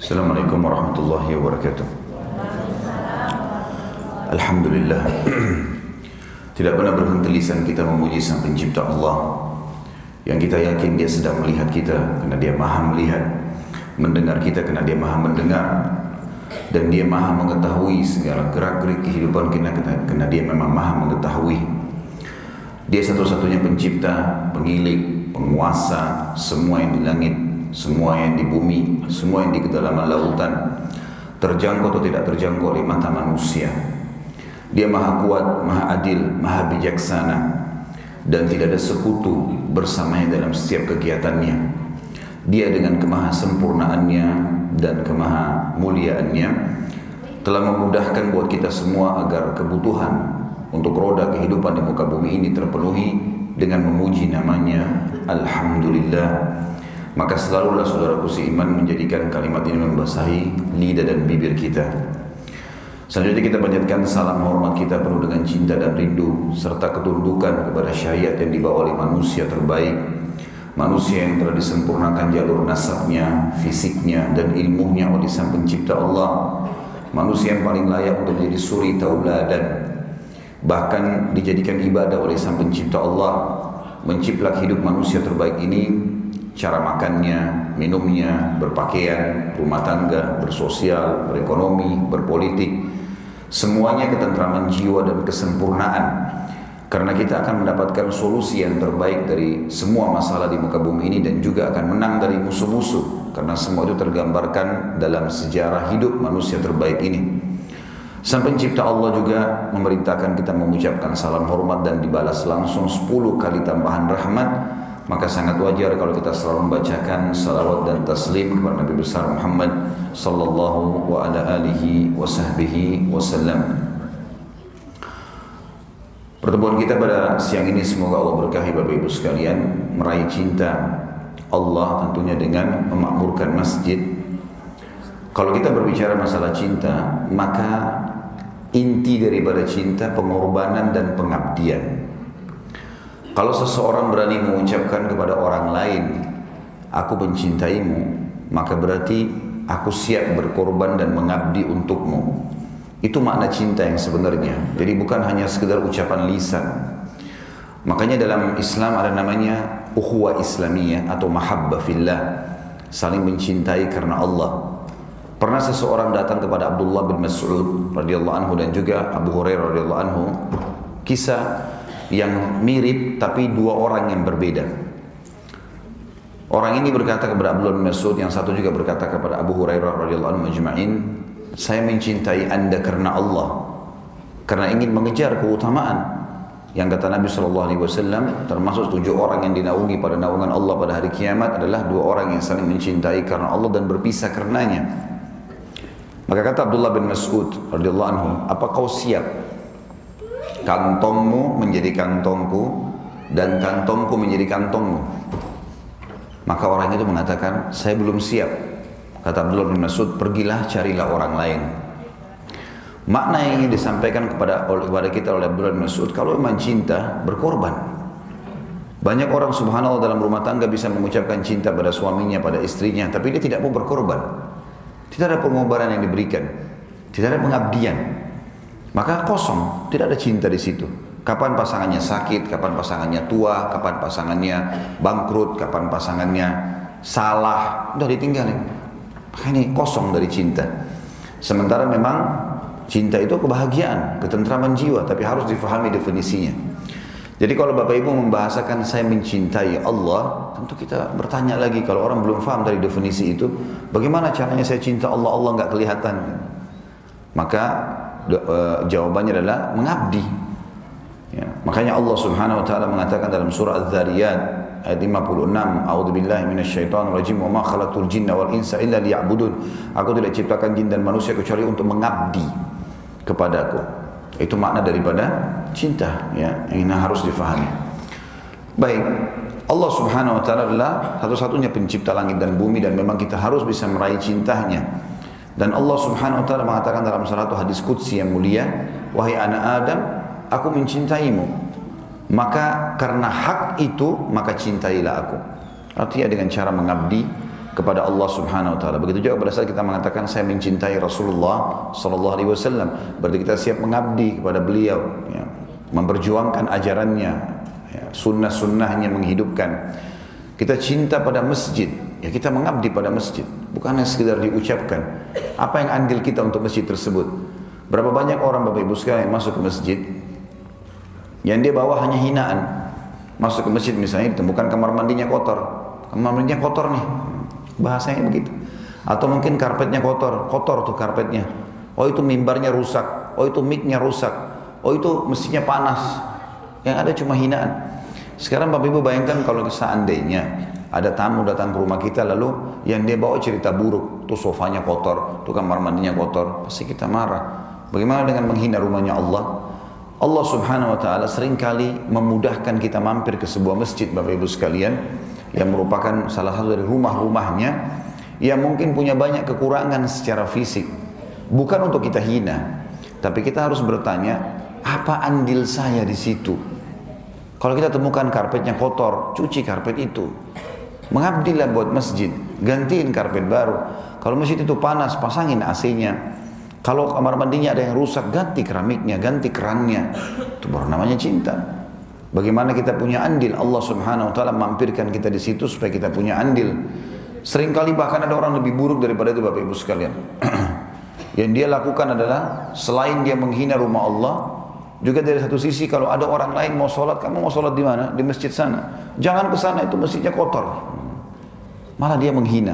Assalamualaikum warahmatullahi wabarakatuh. Alhamdulillah. Tidak pernah berhenti lisan kita memuji Sang Pencipta Allah yang kita yakin Dia sedang melihat kita karena Dia Maha melihat, mendengar kita karena Dia Maha mendengar, dan Dia Maha mengetahui segala gerak-gerik kehidupan kita karena Dia memang Maha mengetahui. Dia satu-satunya pencipta, pemilik, penguasa semua yang di langit, semua yang di bumi, semua yang di kedalaman lautan, terjangkau atau tidak terjangkau oleh mata manusia. Dia maha kuat, maha adil, maha bijaksana, dan tidak ada sekutu bersamanya dalam setiap kegiatannya. Dia dengan kemaha sempurnaannya dan kemaha muliaannya telah memudahkan buat kita semua agar kebutuhan untuk roda kehidupan di muka bumi ini terpenuhi dengan memuji namanya Alhamdulillah maka selalulah saudaraku seiman menjadikan kalimat ini membasahi lidah dan bibir kita. Selanjutnya kita panjatkan salam hormat kita penuh dengan cinta dan rindu serta ketundukan kepada syariat yang dibawa oleh manusia terbaik. Manusia yang telah disempurnakan jalur nasabnya, fisiknya dan ilmunya oleh sang pencipta Allah. Manusia yang paling layak untuk menjadi suri tauladan. Bahkan dijadikan ibadah oleh sang pencipta Allah. Menciplak hidup manusia terbaik ini cara makannya, minumnya, berpakaian, rumah tangga, bersosial, berekonomi, berpolitik. Semuanya ketentraman jiwa dan kesempurnaan. Karena kita akan mendapatkan solusi yang terbaik dari semua masalah di muka bumi ini dan juga akan menang dari musuh-musuh. Karena semua itu tergambarkan dalam sejarah hidup manusia terbaik ini. Sang pencipta Allah juga memerintahkan kita mengucapkan salam hormat dan dibalas langsung 10 kali tambahan rahmat maka sangat wajar kalau kita selalu membacakan salawat dan taslim kepada Nabi besar Muhammad sallallahu wa ala alihi wa sahbihi wasallam. Pertemuan kita pada siang ini semoga Allah berkahi Bapak Ibu sekalian meraih cinta Allah tentunya dengan memakmurkan masjid. Kalau kita berbicara masalah cinta, maka inti daripada cinta pengorbanan dan pengabdian. Kalau seseorang berani mengucapkan kepada orang lain, aku mencintaimu, maka berarti aku siap berkorban dan mengabdi untukmu. Itu makna cinta yang sebenarnya. Jadi bukan hanya sekedar ucapan lisan. Makanya dalam Islam ada namanya ukhuwah Islamiyah atau mahabbah fillah. Saling mencintai karena Allah. Pernah seseorang datang kepada Abdullah bin Mas'ud radhiyallahu anhu dan juga Abu Hurairah radhiyallahu anhu kisah yang mirip tapi dua orang yang berbeda. Orang ini berkata kepada Abdullah bin Mas'ud yang satu juga berkata kepada Abu Hurairah radhiyallahu anhu majma'in, saya mencintai Anda karena Allah. Karena ingin mengejar keutamaan. Yang kata Nabi Shallallahu Alaihi Wasallam termasuk tujuh orang yang dinaungi pada naungan Allah pada hari kiamat adalah dua orang yang saling mencintai karena Allah dan berpisah karenanya. Maka kata Abdullah bin Mas'ud radhiyallahu anhu, "Apa kau siap kantongmu menjadi kantongku dan kantongku menjadi kantongmu?" Maka orang itu mengatakan, "Saya belum siap." Kata Abdullah bin Mas'ud, "Pergilah carilah orang lain." Makna yang ingin disampaikan kepada kepada kita oleh Abdullah bin Mas'ud, kalau memang cinta, berkorban. Banyak orang subhanallah dalam rumah tangga bisa mengucapkan cinta pada suaminya, pada istrinya, tapi dia tidak mau berkorban. Tidak ada pengorbanan yang diberikan. Tidak ada pengabdian. Maka kosong, tidak ada cinta di situ. Kapan pasangannya sakit, kapan pasangannya tua, kapan pasangannya bangkrut, kapan pasangannya salah, udah ditinggalin. Maka ini kosong dari cinta. Sementara memang cinta itu kebahagiaan, ketentraman jiwa, tapi harus difahami definisinya. Jadi kalau Bapak Ibu membahasakan saya mencintai Allah, tentu kita bertanya lagi kalau orang belum paham dari definisi itu, bagaimana caranya saya cinta Allah, Allah nggak kelihatan. Maka uh, jawabannya adalah mengabdi. Ya, makanya Allah Subhanahu wa taala mengatakan dalam surah Az-Zariyat ayat 56, A'udzubillahi minasyaitonir rajim wa ma khalaqtul jinna wal insa illa liya'budun. Aku tidak ciptakan jin dan manusia kecuali untuk mengabdi kepadaku. Itu makna daripada cinta ya yang harus difahami. Baik, Allah Subhanahu wa taala adalah satu-satunya pencipta langit dan bumi dan memang kita harus bisa meraih cintanya. Dan Allah Subhanahu wa taala mengatakan dalam salah satu hadis qudsi yang mulia, "Wahai anak Adam, aku mencintaimu." Maka karena hak itu, maka cintailah aku. Artinya dengan cara mengabdi, kepada Allah Subhanahu wa taala. Begitu juga pada saat kita mengatakan saya mencintai Rasulullah sallallahu alaihi wasallam, berarti kita siap mengabdi kepada beliau, ya, memperjuangkan ajarannya, ya, sunnah-sunnahnya menghidupkan. Kita cinta pada masjid, ya kita mengabdi pada masjid, bukan hanya sekedar diucapkan. Apa yang andil kita untuk masjid tersebut? Berapa banyak orang Bapak Ibu sekalian yang masuk ke masjid yang dia bawa hanya hinaan. Masuk ke masjid misalnya ditemukan kamar mandinya kotor. Kamar mandinya kotor nih. Bahasanya begitu. Atau mungkin karpetnya kotor, kotor tuh karpetnya. Oh itu mimbarnya rusak, oh itu miknya rusak, oh itu mesinnya panas. Yang ada cuma hinaan. Sekarang Bapak Ibu bayangkan kalau seandainya ada tamu datang ke rumah kita lalu yang dia bawa cerita buruk, tuh sofanya kotor, tuh kamar mandinya kotor, pasti kita marah. Bagaimana dengan menghina rumahnya Allah? Allah subhanahu wa ta'ala sering kali memudahkan kita mampir ke sebuah masjid Bapak Ibu sekalian yang merupakan salah satu dari rumah-rumahnya yang mungkin punya banyak kekurangan secara fisik. Bukan untuk kita hina, tapi kita harus bertanya, apa andil saya di situ? Kalau kita temukan karpetnya kotor, cuci karpet itu. Mengabdilah buat masjid, gantiin karpet baru. Kalau masjid itu panas, pasangin AC-nya. Kalau kamar mandinya ada yang rusak, ganti keramiknya, ganti kerannya. Itu baru namanya cinta. Bagaimana kita punya andil, Allah subhanahu wa ta'ala mampirkan kita di situ supaya kita punya andil. Seringkali bahkan ada orang lebih buruk daripada itu Bapak Ibu sekalian. yang dia lakukan adalah selain dia menghina rumah Allah, juga dari satu sisi kalau ada orang lain mau sholat, kamu mau sholat di mana? Di masjid sana. Jangan ke sana itu masjidnya kotor. Malah dia menghina.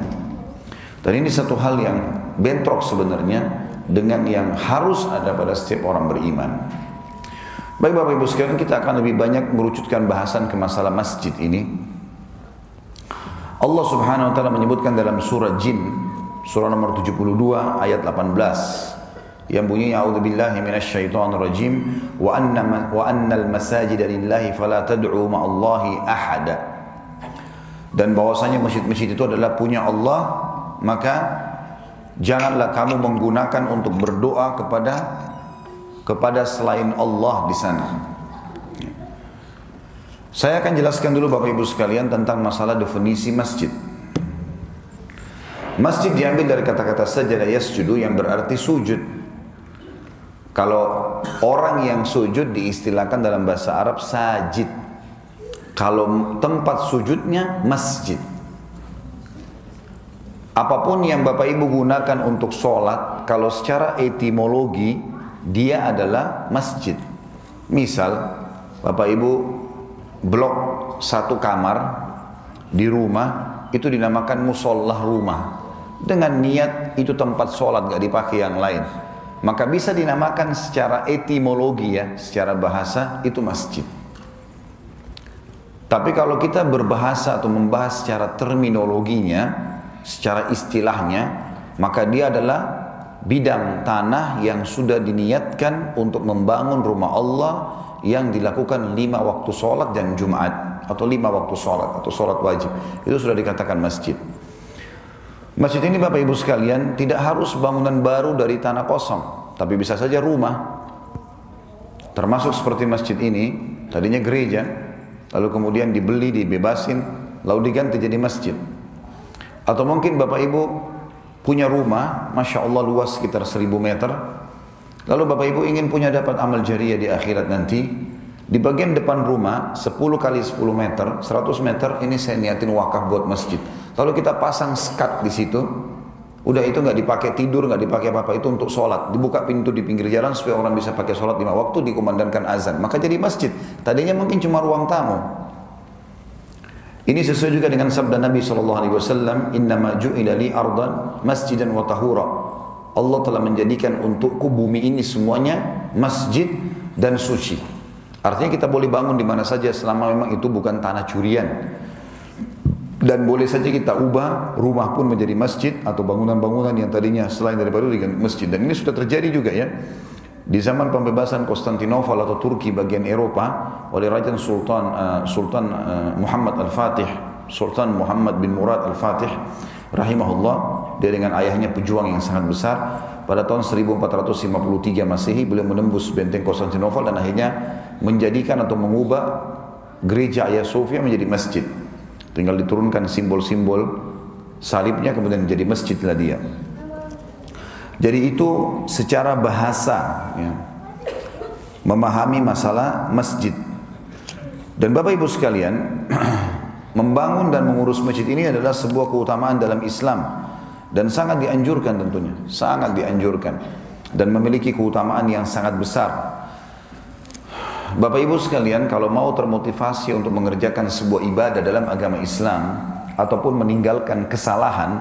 Dan ini satu hal yang bentrok sebenarnya dengan yang harus ada pada setiap orang beriman. Baik Bapak Ibu sekalian kita akan lebih banyak merucutkan bahasan ke masalah masjid ini. Allah Subhanahu wa taala menyebutkan dalam surah Jin surah nomor 72 ayat 18 yang bunyinya a'udzubillahi minasyaitonir rajim wa anna wa annal masajida lillahi fala tad'u ma'allahi ahada dan bahwasanya masjid-masjid itu adalah punya Allah maka Janganlah kamu menggunakan untuk berdoa kepada kepada selain Allah di sana. Saya akan jelaskan dulu Bapak Ibu sekalian tentang masalah definisi masjid. Masjid diambil dari kata-kata sajadah yasjudu yang berarti sujud. Kalau orang yang sujud diistilahkan dalam bahasa Arab sajid. Kalau tempat sujudnya masjid. Apa pun yang Bapak Ibu gunakan untuk sholat, kalau secara etimologi, dia adalah masjid. Misal, Bapak Ibu blok satu kamar di rumah, itu dinamakan musollah rumah. Dengan niat itu tempat sholat, gak dipakai yang lain. Maka bisa dinamakan secara etimologi ya, secara bahasa, itu masjid. Tapi kalau kita berbahasa atau membahas secara terminologinya, secara istilahnya maka dia adalah bidang tanah yang sudah diniatkan untuk membangun rumah Allah yang dilakukan lima waktu sholat dan Jumat atau lima waktu sholat atau sholat wajib. Itu sudah dikatakan masjid. Masjid ini Bapak Ibu sekalian tidak harus bangunan baru dari tanah kosong tapi bisa saja rumah. Termasuk seperti masjid ini tadinya gereja lalu kemudian dibeli dibebasin lalu diganti jadi masjid atau mungkin Bapak Ibu punya rumah, Masya Allah luas sekitar 1000 meter. Lalu Bapak Ibu ingin punya dapat amal jariah di akhirat nanti. Di bagian depan rumah 10 kali 10 meter, 100 meter ini saya niatin wakaf buat masjid. Lalu kita pasang skat di situ. Udah itu nggak dipakai tidur, nggak dipakai apa-apa itu untuk sholat. Dibuka pintu di pinggir jalan supaya orang bisa pakai sholat lima waktu dikumandangkan azan. Maka jadi masjid. Tadinya mungkin cuma ruang tamu. Ini sesuai juga dengan sabda Nabi sallallahu alaihi wasallam, "Innama ju'ila li ardan masjidan wa tahura." Allah telah menjadikan untukku bumi ini semuanya masjid dan suci. Artinya kita boleh bangun di mana saja selama memang itu bukan tanah curian. Dan boleh saja kita ubah rumah pun menjadi masjid atau bangunan-bangunan yang tadinya selain daripada dengan masjid. Dan ini sudah terjadi juga ya. Di zaman pembebasan Konstantinopel atau Turki bagian Eropa oleh Raja Sultan uh, Sultan uh, Muhammad Al-Fatih, Sultan Muhammad bin Murad Al-Fatih rahimahullah, dia dengan ayahnya pejuang yang sangat besar. Pada tahun 1453 Masehi beliau menembus benteng Konstantinopel dan akhirnya menjadikan atau mengubah gereja Ayah Sofia menjadi masjid. Tinggal diturunkan simbol-simbol salibnya kemudian menjadi masjidlah dia. Jadi itu secara bahasa ya, memahami masalah masjid. Dan Bapak Ibu sekalian, membangun dan mengurus masjid ini adalah sebuah keutamaan dalam Islam dan sangat dianjurkan tentunya, sangat dianjurkan dan memiliki keutamaan yang sangat besar. Bapak Ibu sekalian, kalau mau termotivasi untuk mengerjakan sebuah ibadah dalam agama Islam ataupun meninggalkan kesalahan,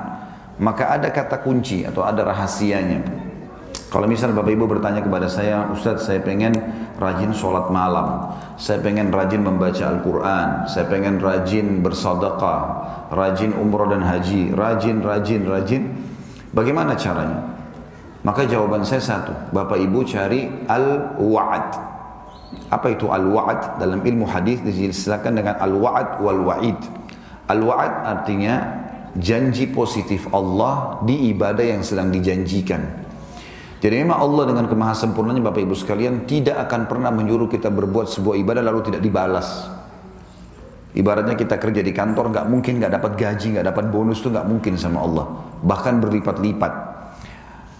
maka ada kata kunci atau ada rahasianya. Kalau misal Bapak Ibu bertanya kepada saya, Ustadz saya pengen rajin sholat malam, saya pengen rajin membaca Al-Quran, saya pengen rajin bersadaqah, rajin umroh dan haji, rajin, rajin, rajin. Bagaimana caranya? Maka jawaban saya satu, Bapak Ibu cari al-wa'ad. Apa itu al-wa'ad? Dalam ilmu hadis dijelaskan dengan al-wa'ad wal-wa'id. Al-wa'ad artinya janji positif Allah di ibadah yang sedang dijanjikan. Jadi memang Allah dengan kemahasempurnanya Bapak Ibu sekalian tidak akan pernah menyuruh kita berbuat sebuah ibadah lalu tidak dibalas. Ibaratnya kita kerja di kantor nggak mungkin nggak dapat gaji, nggak dapat bonus itu nggak mungkin sama Allah. Bahkan berlipat-lipat.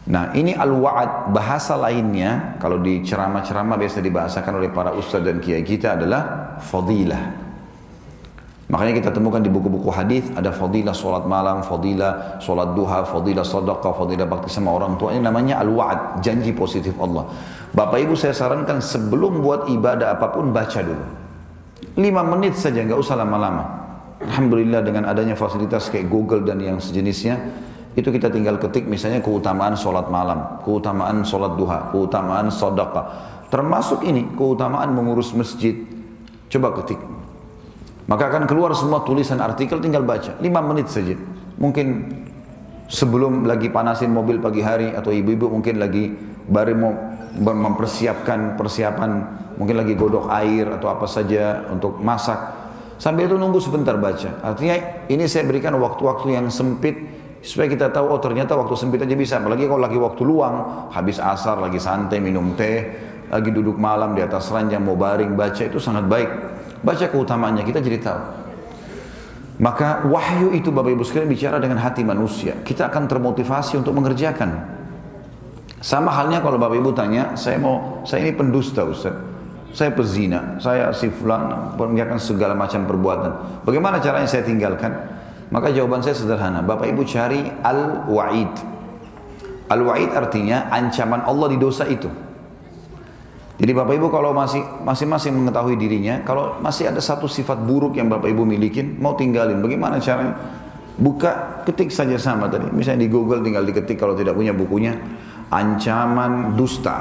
Nah ini al-wa'ad bahasa lainnya kalau di ceramah-ceramah biasa dibahasakan oleh para ustadz dan kiai kita adalah fadilah. Makanya kita temukan di buku-buku hadis ada fadilah solat malam, fadilah solat duha, fadilah sedekah, fadilah bakti sama orang tua. Ini namanya al-wa'ad, janji positif Allah. Bapak Ibu saya sarankan sebelum buat ibadah apa pun baca dulu. Lima menit saja, nggak usah lama-lama. Alhamdulillah dengan adanya fasilitas kayak Google dan yang sejenisnya, itu kita tinggal ketik misalnya keutamaan solat malam, keutamaan solat duha, keutamaan sedekah. Termasuk ini keutamaan mengurus masjid. Coba ketik, maka akan keluar semua tulisan artikel tinggal baca. lima menit saja. Mungkin sebelum lagi panasin mobil pagi hari atau ibu-ibu mungkin lagi baru mau mempersiapkan persiapan mungkin lagi godok air atau apa saja untuk masak sambil itu nunggu sebentar baca artinya ini saya berikan waktu-waktu yang sempit supaya kita tahu oh ternyata waktu sempit aja bisa apalagi kalau lagi waktu luang habis asar lagi santai minum teh lagi duduk malam di atas ranjang mau baring baca itu sangat baik Baca keutamaannya, kita jadi tahu. Maka wahyu itu Bapak Ibu sekalian bicara dengan hati manusia. Kita akan termotivasi untuk mengerjakan. Sama halnya kalau Bapak Ibu tanya, saya mau, saya ini pendusta Ustaz. Saya pezina, saya si fulan, segala macam perbuatan. Bagaimana caranya saya tinggalkan? Maka jawaban saya sederhana. Bapak Ibu cari al-wa'id. Al-wa'id artinya ancaman Allah di dosa itu. Jadi Bapak Ibu kalau masih masing-masing mengetahui dirinya, kalau masih ada satu sifat buruk yang Bapak Ibu milikin, mau tinggalin, bagaimana caranya? Buka, ketik saja sama tadi. Misalnya di Google tinggal diketik kalau tidak punya bukunya, ancaman dusta,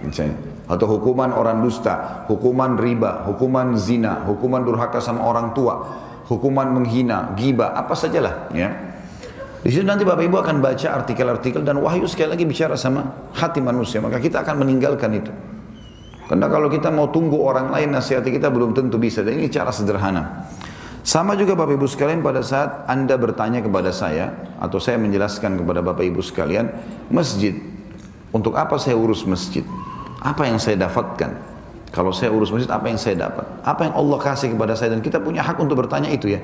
misalnya. Atau hukuman orang dusta, hukuman riba, hukuman zina, hukuman durhaka sama orang tua, hukuman menghina, giba, apa sajalah, ya. Di situ nanti Bapak Ibu akan baca artikel-artikel dan wahyu sekali lagi bicara sama hati manusia, maka kita akan meninggalkan itu. Karena kalau kita mau tunggu orang lain nasihati kita belum tentu bisa. Dan ini cara sederhana. Sama juga Bapak Ibu sekalian pada saat Anda bertanya kepada saya atau saya menjelaskan kepada Bapak Ibu sekalian, masjid. Untuk apa saya urus masjid? Apa yang saya dapatkan? Kalau saya urus masjid, apa yang saya dapat? Apa yang Allah kasih kepada saya? Dan kita punya hak untuk bertanya itu ya.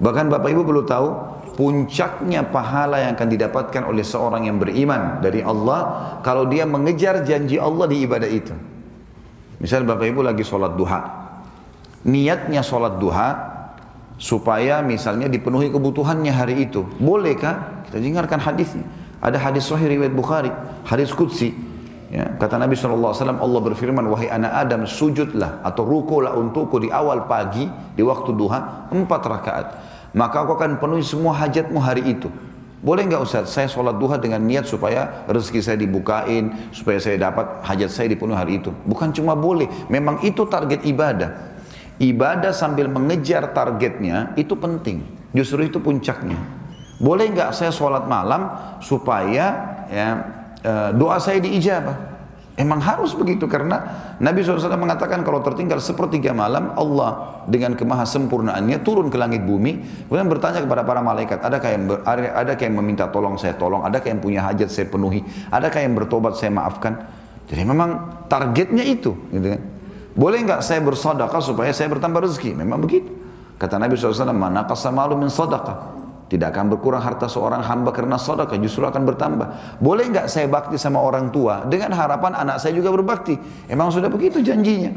Bahkan Bapak Ibu perlu tahu, puncaknya pahala yang akan didapatkan oleh seorang yang beriman dari Allah kalau dia mengejar janji Allah di ibadah itu. Misal Bapak Ibu lagi sholat duha. Niatnya sholat duha supaya misalnya dipenuhi kebutuhannya hari itu. Bolehkah? Kita dengarkan hadisnya. Ada hadis sahih riwayat Bukhari, hadis qudsi. Ya, kata Nabi SAW, Allah berfirman, Wahai anak Adam, sujudlah atau rukulah untukku di awal pagi, di waktu duha, empat rakaat. Maka aku akan penuhi semua hajatmu hari itu. Boleh nggak Ustaz, saya sholat duha dengan niat supaya rezeki saya dibukain, supaya saya dapat hajat saya dipenuhi hari itu. Bukan cuma boleh, memang itu target ibadah. Ibadah sambil mengejar targetnya itu penting. Justru itu puncaknya. Boleh nggak saya sholat malam supaya ya, eh, doa saya diijabah? Emang harus begitu karena Nabi SAW mengatakan kalau tertinggal sepertiga malam Allah dengan kemahasempurnaannya turun ke langit bumi kemudian bertanya kepada para malaikat adakah yang ber, adakah yang meminta tolong saya tolong? Adakah yang punya hajat saya penuhi? Adakah yang bertobat saya maafkan? Jadi memang targetnya itu gitu kan. Boleh nggak saya bersedekah supaya saya bertambah rezeki? Memang begitu. Kata Nabi SAW mana malu min sedekah Tidak akan berkurang harta seorang hamba karena sedekah, justru akan bertambah. Boleh nggak saya bakti sama orang tua dengan harapan anak saya juga berbakti? Emang sudah begitu janjinya.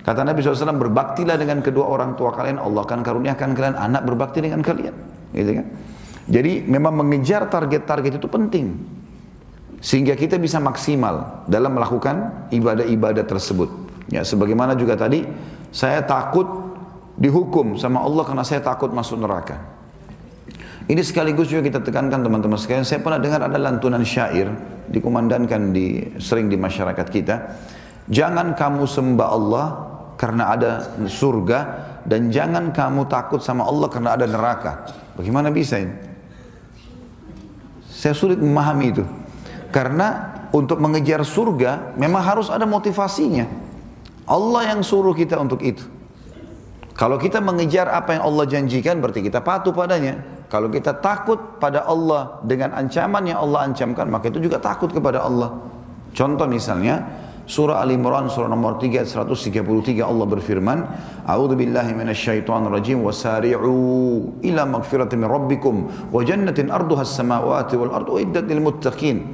Kata Nabi SAW, berbaktilah dengan kedua orang tua kalian, Allah akan karuniakan kalian anak berbakti dengan kalian. Gitu kan? Jadi memang mengejar target-target itu penting. Sehingga kita bisa maksimal dalam melakukan ibadah-ibadah tersebut. Ya, sebagaimana juga tadi, saya takut dihukum sama Allah karena saya takut masuk neraka. Ini sekaligus juga kita tekankan teman-teman sekalian. Saya pernah dengar ada lantunan syair dikumandangkan di sering di masyarakat kita. Jangan kamu sembah Allah karena ada surga dan jangan kamu takut sama Allah karena ada neraka. Bagaimana bisa ini? Saya sulit memahami itu. Karena untuk mengejar surga memang harus ada motivasinya. Allah yang suruh kita untuk itu. Kalau kita mengejar apa yang Allah janjikan berarti kita patuh padanya. Kalau kita takut pada Allah dengan ancaman yang Allah ancamkan, maka itu juga takut kepada Allah. Contoh misalnya, surah Al Imran surah nomor 3 133 Allah berfirman, "A'udzu billahi minasyaitonir rajim wasari'u ila magfiratin min rabbikum wa jannatin arduha as-samawati wal ardu iddat lil muttaqin."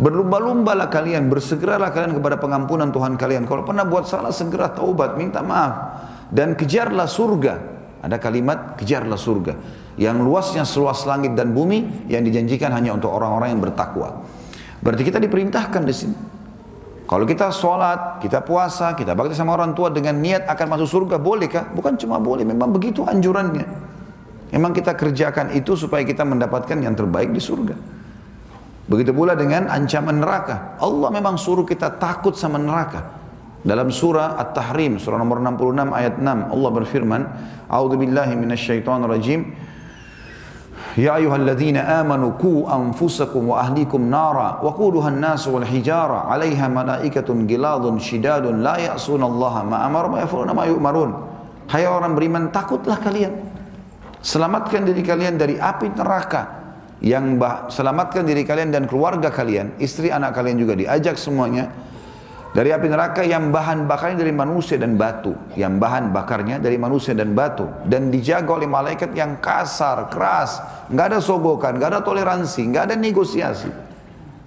Berlumba-lumbalah kalian, bersegeralah kalian kepada pengampunan Tuhan kalian. Kalau pernah buat salah, segera taubat, minta maaf. Dan kejarlah surga. Ada kalimat, kejarlah surga yang luasnya seluas langit dan bumi yang dijanjikan hanya untuk orang-orang yang bertakwa. Berarti kita diperintahkan di sini. Kalau kita sholat, kita puasa, kita bakti sama orang tua dengan niat akan masuk surga, bolehkah? Bukan cuma boleh, memang begitu anjurannya. Memang kita kerjakan itu supaya kita mendapatkan yang terbaik di surga. Begitu pula dengan ancaman neraka. Allah memang suruh kita takut sama neraka. Dalam surah At-Tahrim, surah nomor 66 ayat 6, Allah berfirman, A'udzu. يا أيها الذين آمنوا كو أنفسكم وأهليكم نارا وقودها الناس والحجارة عليها ملائكة غلاظ شداد لا يعصون الله ما أمر ما يفعلون ما يؤمرون Hai orang beriman takutlah kalian Selamatkan diri kalian dari api neraka yang bah, selamatkan diri kalian dan keluarga kalian, istri anak kalian juga diajak semuanya dari api neraka yang bahan bakarnya dari manusia dan batu. Yang bahan bakarnya dari manusia dan batu. Dan dijaga oleh malaikat yang kasar, keras. Nggak ada sogokan, nggak ada toleransi, nggak ada negosiasi.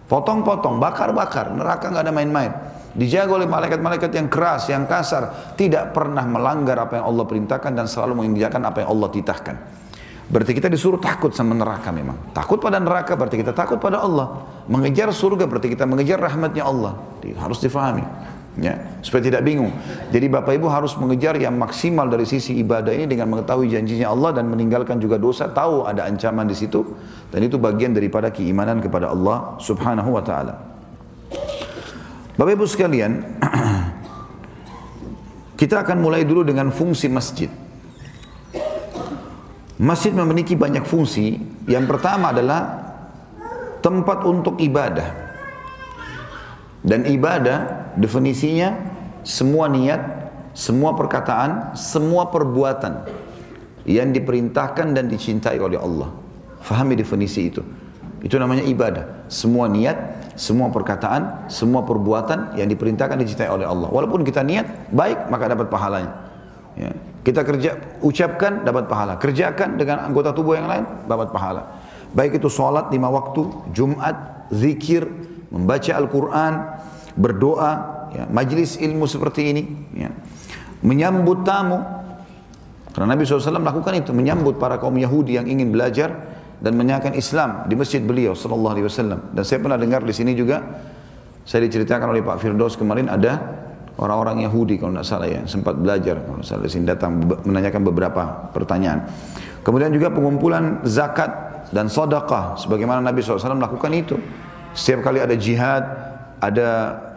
Potong-potong, bakar-bakar. Neraka nggak ada main-main. Dijaga oleh malaikat-malaikat yang keras, yang kasar. Tidak pernah melanggar apa yang Allah perintahkan dan selalu mengerjakan apa yang Allah titahkan. Berarti kita disuruh takut sama neraka memang. Takut pada neraka berarti kita takut pada Allah. Mengejar surga berarti kita mengejar rahmatnya Allah. Harus difahami. Ya, supaya tidak bingung. Jadi Bapak Ibu harus mengejar yang maksimal dari sisi ibadah ini dengan mengetahui janjinya Allah dan meninggalkan juga dosa, tahu ada ancaman di situ dan itu bagian daripada keimanan kepada Allah Subhanahu wa taala. Bapak Ibu sekalian, kita akan mulai dulu dengan fungsi masjid. Masjid memiliki banyak fungsi. Yang pertama adalah tempat untuk ibadah. Dan ibadah definisinya semua niat, semua perkataan, semua perbuatan yang diperintahkan dan dicintai oleh Allah. Fahami definisi itu. Itu namanya ibadah. Semua niat, semua perkataan, semua perbuatan yang diperintahkan dicintai oleh Allah. Walaupun kita niat baik, maka dapat pahalanya. Ya. Kita kerja, ucapkan dapat pahala. Kerjakan dengan anggota tubuh yang lain dapat pahala. Baik itu sholat lima waktu, Jumat, zikir, membaca Al-Quran, berdoa, ya, majlis ilmu seperti ini, ya. menyambut tamu. Karena Nabi SAW melakukan itu, menyambut para kaum Yahudi yang ingin belajar dan menyaksikan Islam di masjid beliau Sallallahu Alaihi Wasallam. Dan saya pernah dengar di sini juga, saya diceritakan oleh Pak Firdaus kemarin ada orang-orang Yahudi kalau tidak salah ya sempat belajar kalau salah di sini datang menanyakan beberapa pertanyaan. Kemudian juga pengumpulan zakat dan sodakah sebagaimana Nabi SAW melakukan itu. Setiap kali ada jihad, ada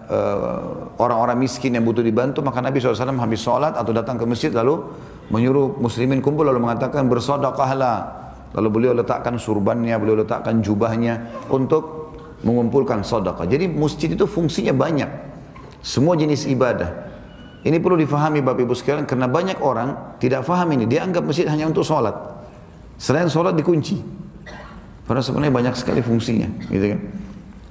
uh, orang-orang miskin yang butuh dibantu, maka Nabi SAW habis sholat atau datang ke masjid lalu menyuruh muslimin kumpul lalu mengatakan bersodakahlah. Lalu beliau letakkan surbannya, beliau letakkan jubahnya untuk mengumpulkan sodakah. Jadi masjid itu fungsinya banyak. Semua jenis ibadah. Ini perlu difahami Bapak Ibu sekalian karena banyak orang tidak faham ini. Dia anggap masjid hanya untuk sholat. Selain sholat dikunci. Padahal sebenarnya banyak sekali fungsinya. Gitu kan?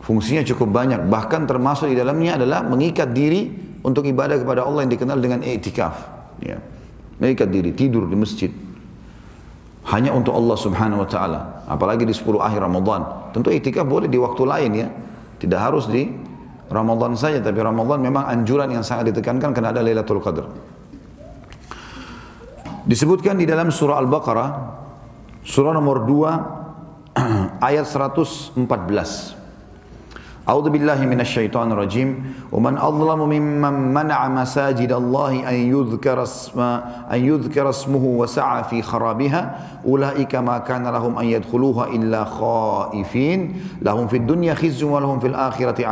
Fungsinya cukup banyak. Bahkan termasuk di dalamnya adalah mengikat diri untuk ibadah kepada Allah yang dikenal dengan i'tikaf. Ya. Mengikat diri, tidur di masjid. hanya untuk Allah Subhanahu wa taala. Apalagi di 10 akhir Ramadan. Tentu itikaf boleh di waktu lain ya. Tidak harus di Ramadan saja, tapi Ramadan memang anjuran yang sangat ditekankan karena ada Lailatul Qadar. Disebutkan di dalam surah Al-Baqarah, surah nomor 2 ayat 114. A'udzu billahi minasyaitonir rajim. Wa man adlamu mimman masajid Allah an yudhkara asma an yudhkara ismuhu wa sa'a fi kharabiha kana lahum an yadkhuluha illa khaifin lahum fid dunya khizyun wa fil akhirati.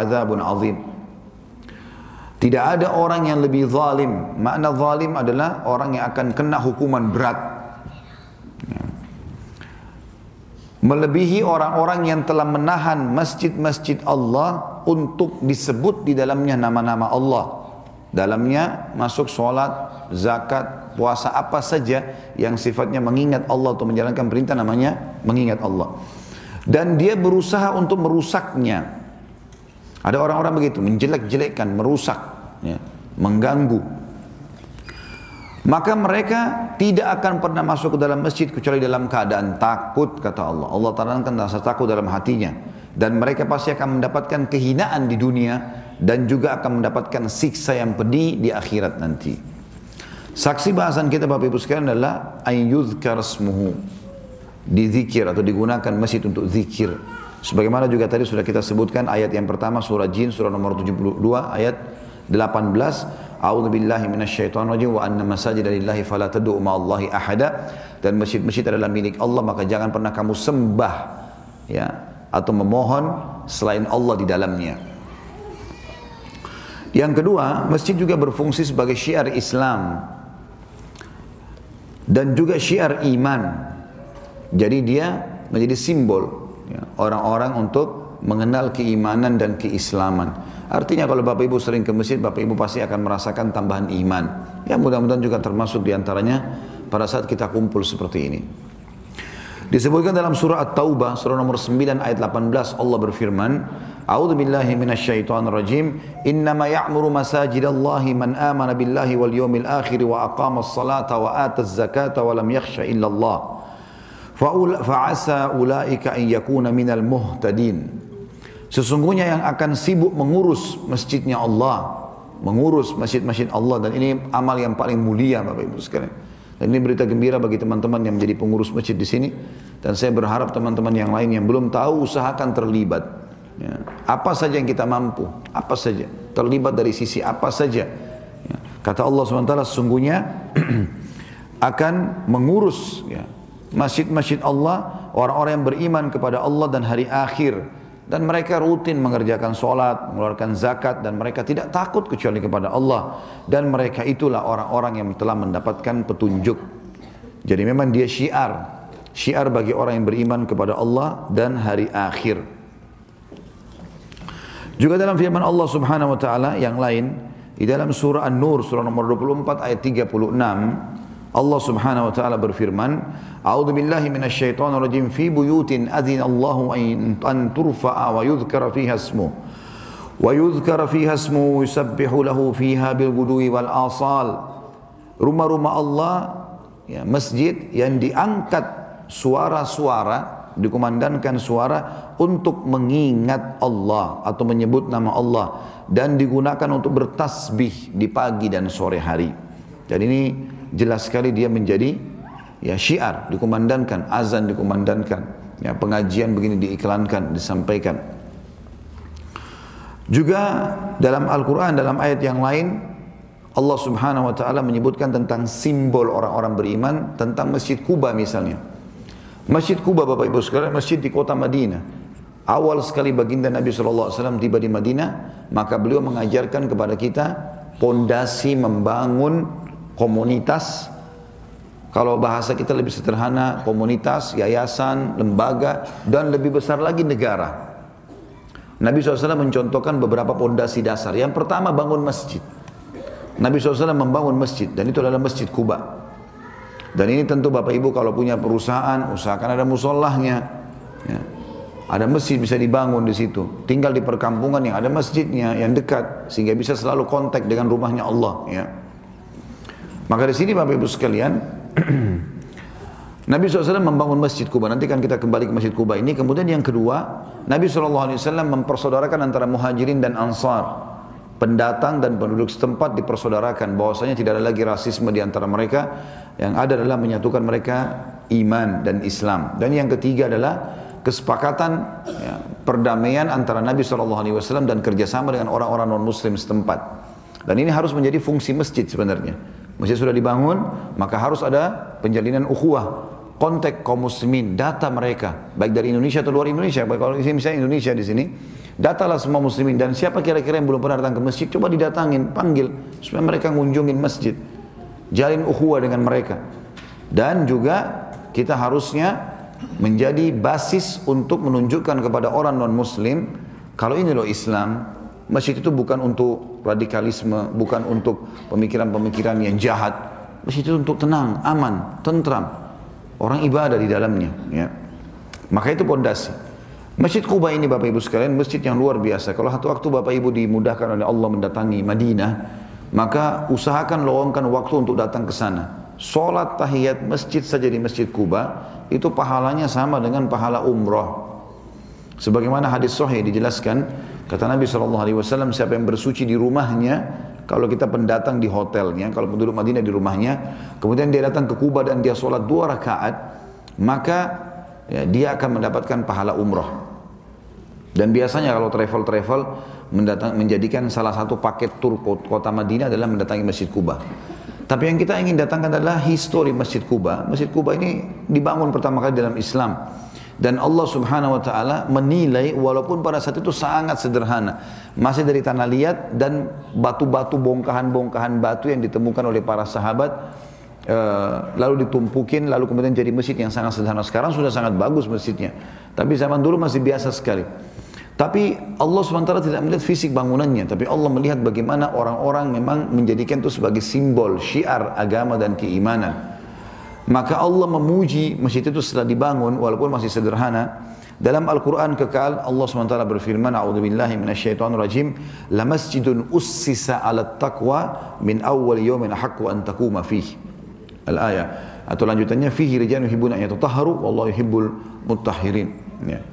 Tidak ada orang yang lebih zalim. Makna zalim adalah orang yang akan kena hukuman berat melebihi orang-orang yang telah menahan masjid-masjid Allah untuk disebut di dalamnya nama-nama Allah. Dalamnya masuk sholat, zakat, puasa apa saja yang sifatnya mengingat Allah atau menjalankan perintah namanya mengingat Allah. Dan dia berusaha untuk merusaknya. Ada orang-orang begitu, menjelek-jelekkan, merusak, ya, mengganggu. Maka mereka tidak akan pernah masuk ke dalam masjid kecuali dalam keadaan takut kata Allah. Allah tanamkan rasa takut dalam hatinya. Dan mereka pasti akan mendapatkan kehinaan di dunia dan juga akan mendapatkan siksa yang pedih di akhirat nanti. Saksi bahasan kita Bapak Ibu sekalian adalah ayyudhkar smuhu. Dizikir atau digunakan masjid untuk zikir. Sebagaimana juga tadi sudah kita sebutkan ayat yang pertama surah Jin surah nomor 72 ayat 18 A'udzu billahi minasyaitonir rajim wa anna fala tad'u ma'allahi ahada dan masjid-masjid adalah milik Allah maka jangan pernah kamu sembah ya atau memohon selain Allah di dalamnya. Yang kedua, masjid juga berfungsi sebagai syiar Islam dan juga syiar iman. Jadi dia menjadi simbol ya, orang-orang ya, untuk mengenal keimanan dan keislaman. Artinya kalau Bapak Ibu sering ke masjid, Bapak Ibu pasti akan merasakan tambahan iman. Ya mudah-mudahan juga termasuk di antaranya pada saat kita kumpul seperti ini. Disebutkan dalam surah At-Taubah, surah nomor 9 ayat 18, Allah berfirman, A'udhu billahi minasyaitonir rajim, innama ya'muru masajidallahi man amana billahi wal yawmil akhir wa aqama as-salata wa ata az-zakata wa lam yakhsha illa Allah. Fa'asa ulaika an yakuna minal muhtadin. Sesungguhnya yang akan sibuk mengurus masjidnya Allah, mengurus masjid-masjid Allah dan ini amal yang paling mulia Bapak Ibu sekalian. Dan ini berita gembira bagi teman-teman yang menjadi pengurus masjid di sini dan saya berharap teman-teman yang lain yang belum tahu usahakan terlibat. Ya. Apa saja yang kita mampu, apa saja terlibat dari sisi apa saja. Ya. Kata Allah swt sesungguhnya akan mengurus ya, masjid-masjid Allah orang-orang yang beriman kepada Allah dan hari akhir dan mereka rutin mengerjakan sholat, mengeluarkan zakat dan mereka tidak takut kecuali kepada Allah dan mereka itulah orang-orang yang telah mendapatkan petunjuk. Jadi memang dia syiar, syiar bagi orang yang beriman kepada Allah dan hari akhir. Juga dalam firman Allah Subhanahu wa taala yang lain di dalam surah An-Nur surah nomor 24 ayat 36 Allah Subhanahu wa taala berfirman, "A'udzu billahi minasyaitonir rajim fi buyutin adzina Allahu an turfa'a wa yudhkara fiha ismu wa yudhkara fiha ismu yusabbihu lahu fiha bil ghudwi wal asal." Rumah-rumah Allah ya, masjid yang diangkat suara-suara dikumandangkan suara untuk mengingat Allah atau menyebut nama Allah dan digunakan untuk bertasbih di pagi dan sore hari. Dan ini jelas sekali dia menjadi ya syiar dikumandangkan, azan dikumandangkan, ya pengajian begini diiklankan, disampaikan. Juga dalam Al-Quran dalam ayat yang lain Allah subhanahu wa ta'ala menyebutkan tentang simbol orang-orang beriman tentang Masjid Kuba misalnya. Masjid Kuba Bapak Ibu sekalian masjid di kota Madinah. Awal sekali baginda Nabi SAW tiba di Madinah, maka beliau mengajarkan kepada kita pondasi membangun komunitas. Kalau bahasa kita lebih sederhana komunitas, yayasan, lembaga dan lebih besar lagi negara. Nabi SAW mencontohkan beberapa pondasi dasar. Yang pertama bangun masjid. Nabi SAW membangun masjid dan itu adalah masjid Kuba. Dan ini tentu Bapak Ibu kalau punya perusahaan usahakan ada musolahnya ya. ada masjid bisa dibangun di situ. Tinggal di perkampungan yang ada masjidnya yang dekat sehingga bisa selalu kontak dengan rumahnya Allah ya maka di sini Bapak Ibu sekalian, Nabi SAW membangun Masjid Kuba. Nanti kan kita kembali ke Masjid Kuba ini. Kemudian yang kedua, Nabi SAW mempersaudarakan antara muhajirin dan ansar. Pendatang dan penduduk setempat dipersaudarakan. Bahwasanya tidak ada lagi rasisme di antara mereka. Yang ada adalah menyatukan mereka iman dan Islam. Dan yang ketiga adalah kesepakatan ya, perdamaian antara Nabi SAW dan kerjasama dengan orang-orang non-muslim setempat. Dan ini harus menjadi fungsi masjid sebenarnya. Masjid sudah dibangun, maka harus ada penjalinan ukhuwah kontak kaum muslimin, data mereka, baik dari Indonesia atau luar Indonesia. Baik kalau misalnya Indonesia di sini, datalah semua muslimin dan siapa kira-kira yang belum pernah datang ke masjid, coba didatangin, panggil supaya mereka ngunjungin masjid. Jalin ukhuwah dengan mereka. Dan juga kita harusnya menjadi basis untuk menunjukkan kepada orang non muslim kalau ini loh Islam, masjid itu bukan untuk radikalisme, bukan untuk pemikiran-pemikiran yang jahat. Masjid itu untuk tenang, aman, tentram. Orang ibadah di dalamnya. Ya. Maka itu pondasi. Masjid Kuba ini Bapak Ibu sekalian, masjid yang luar biasa. Kalau satu waktu Bapak Ibu dimudahkan oleh Allah mendatangi Madinah, maka usahakan luangkan waktu untuk datang ke sana. Salat tahiyat masjid saja di Masjid Kuba itu pahalanya sama dengan pahala umrah. Sebagaimana hadis sahih dijelaskan, kata Nabi SAW, siapa yang bersuci di rumahnya, kalau kita pendatang di hotelnya, kalau penduduk Madinah di rumahnya, kemudian dia datang ke Kuba dan dia sholat dua rakaat, maka ya, dia akan mendapatkan pahala umroh. Dan biasanya kalau travel-travel menjadikan salah satu paket tur kota Madinah adalah mendatangi Masjid Kuba. Tapi yang kita ingin datangkan adalah histori Masjid Kuba. Masjid Kuba ini dibangun pertama kali dalam Islam. Dan Allah subhanahu wa ta'ala menilai walaupun pada saat itu sangat sederhana. Masih dari tanah liat dan batu-batu bongkahan-bongkahan batu yang ditemukan oleh para sahabat. Uh, lalu ditumpukin, lalu kemudian jadi masjid yang sangat sederhana. Sekarang sudah sangat bagus masjidnya. Tapi zaman dulu masih biasa sekali. Tapi Allah SWT tidak melihat fisik bangunannya. Tapi Allah melihat bagaimana orang-orang memang menjadikan itu sebagai simbol, syiar agama dan keimanan. Maka Allah memuji masjid itu setelah dibangun walaupun masih sederhana. Dalam Al-Quran kekal Allah SWT berfirman A'udhu billahi minasyaitan rajim Lamasjidun ussisa ala taqwa min awal yawmin haqqu an takuma fih Al-ayah Atau lanjutannya Fihi rijan yuhibbuna an yatutahharu Wallahu yuhibbul mutahhirin ya.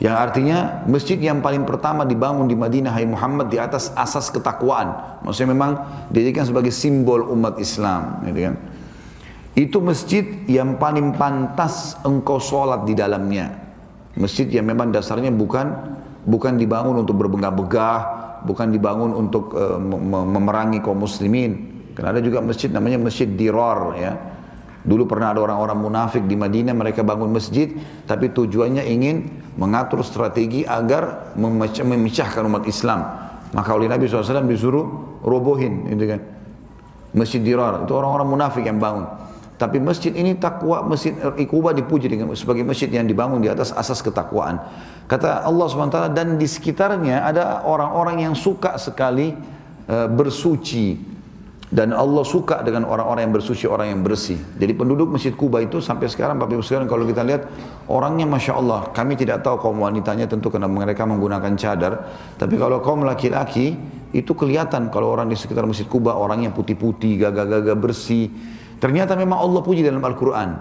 Yang artinya masjid yang paling pertama dibangun di Madinah Hai Muhammad di atas asas ketakwaan. Maksudnya memang dijadikan sebagai simbol umat Islam, gitu kan. Itu masjid yang paling pantas engkau sholat di dalamnya. Masjid yang memang dasarnya bukan bukan dibangun untuk berbegah-begah, bukan dibangun untuk uh, memerangi kaum muslimin. Karena ada juga masjid namanya masjid Dirar ya. Dulu pernah ada orang-orang munafik di Madinah mereka bangun masjid tapi tujuannya ingin mengatur strategi agar memecahkan umat Islam. Maka oleh Nabi SAW disuruh robohin gitu kan. Masjid Dirar itu orang-orang munafik yang bangun. Tapi masjid ini takwa, masjid Iquba dipuji dengan sebagai masjid yang dibangun di atas asas ketakwaan. Kata Allah SWT dan di sekitarnya ada orang-orang yang suka sekali uh, bersuci dan Allah suka dengan orang-orang yang bersuci, orang yang bersih. Jadi penduduk Masjid Kuba itu sampai sekarang Bapak Ibu sekalian kalau kita lihat orangnya Masya Allah. Kami tidak tahu kaum wanitanya tentu karena mereka menggunakan cadar. Tapi kalau kaum laki-laki itu kelihatan kalau orang di sekitar Masjid Kuba orangnya putih-putih, gagah-gagah bersih Ternyata memang Allah puji dalam Al-Quran.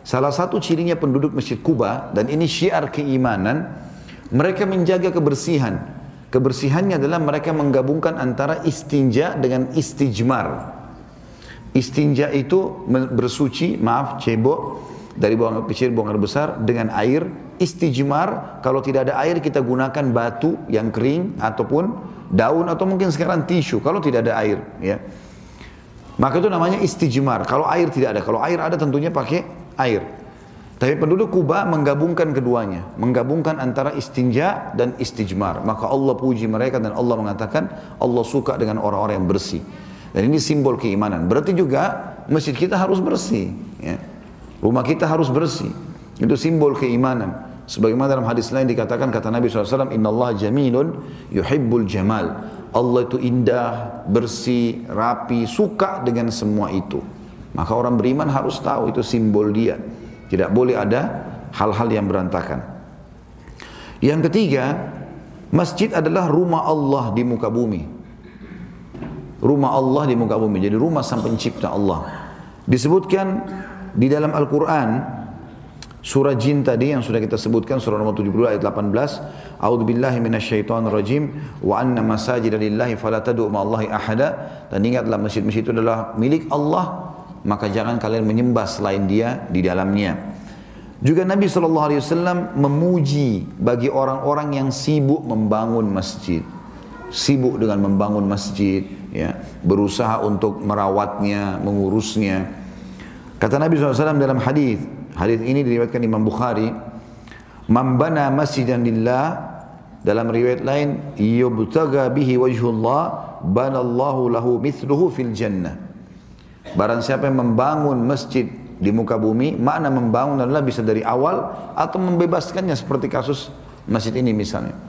Salah satu cirinya penduduk Masjid Kuba, dan ini syiar keimanan, mereka menjaga kebersihan. Kebersihannya adalah mereka menggabungkan antara istinja dengan istijmar. Istinja itu bersuci, maaf, cebok, dari buang air kecil, buang air besar, dengan air. Istijmar, kalau tidak ada air kita gunakan batu yang kering, ataupun daun, atau mungkin sekarang tisu, kalau tidak ada air. ya maka itu namanya istijmar. Kalau air tidak ada, kalau air ada tentunya pakai air. Tapi penduduk Kuba menggabungkan keduanya, menggabungkan antara istinja dan istijmar. Maka Allah puji mereka dan Allah mengatakan Allah suka dengan orang-orang yang bersih. Dan ini simbol keimanan. Berarti juga masjid kita harus bersih. Ya. Rumah kita harus bersih. Itu simbol keimanan. Sebagaimana dalam hadis lain dikatakan kata Nabi SAW, Inna Allah jamilun yuhibbul jamal. Allah itu indah, bersih, rapi, suka dengan semua itu. Maka orang beriman harus tahu itu simbol dia. Tidak boleh ada hal-hal yang berantakan. Yang ketiga, masjid adalah rumah Allah di muka bumi. Rumah Allah di muka bumi. Jadi rumah sang pencipta Allah. Disebutkan di dalam Al-Quran surah jin tadi yang sudah kita sebutkan surah nomor 72 ayat 18 A'udzu billahi minasyaitonir rajim wa anna masajida lillahi fala tad'u ma'allahi ahada. Dan ingatlah masjid-masjid itu adalah milik Allah. Maka jangan kalian menyembah selain dia di dalamnya. Juga Nabi SAW memuji bagi orang-orang yang sibuk membangun masjid. Sibuk dengan membangun masjid, ya, berusaha untuk merawatnya, mengurusnya. Kata Nabi SAW dalam hadis, hadis ini diriwayatkan Imam Bukhari, "Man bana masjidan lillah" dalam riwayat lain, "yubtaga bihi wajhullah, banallahu lahu mithluhu fil jannah." Barang siapa yang membangun masjid di muka bumi, makna membangun adalah bisa dari awal atau membebaskannya seperti kasus masjid ini misalnya.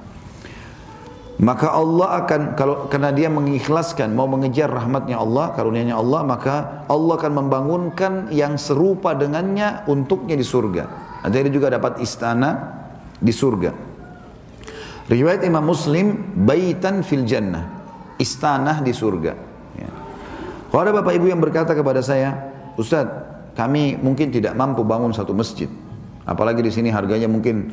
Maka Allah akan kalau karena dia mengikhlaskan mau mengejar rahmatnya Allah, karunia-Nya Allah, maka Allah akan membangunkan yang serupa dengannya untuknya di surga. Nanti dia juga dapat istana di surga. Riwayat Imam Muslim, baitan fil jannah, istana di surga. Ya. Kalau ada bapak ibu yang berkata kepada saya, Ustaz, kami mungkin tidak mampu bangun satu masjid. Apalagi di sini harganya mungkin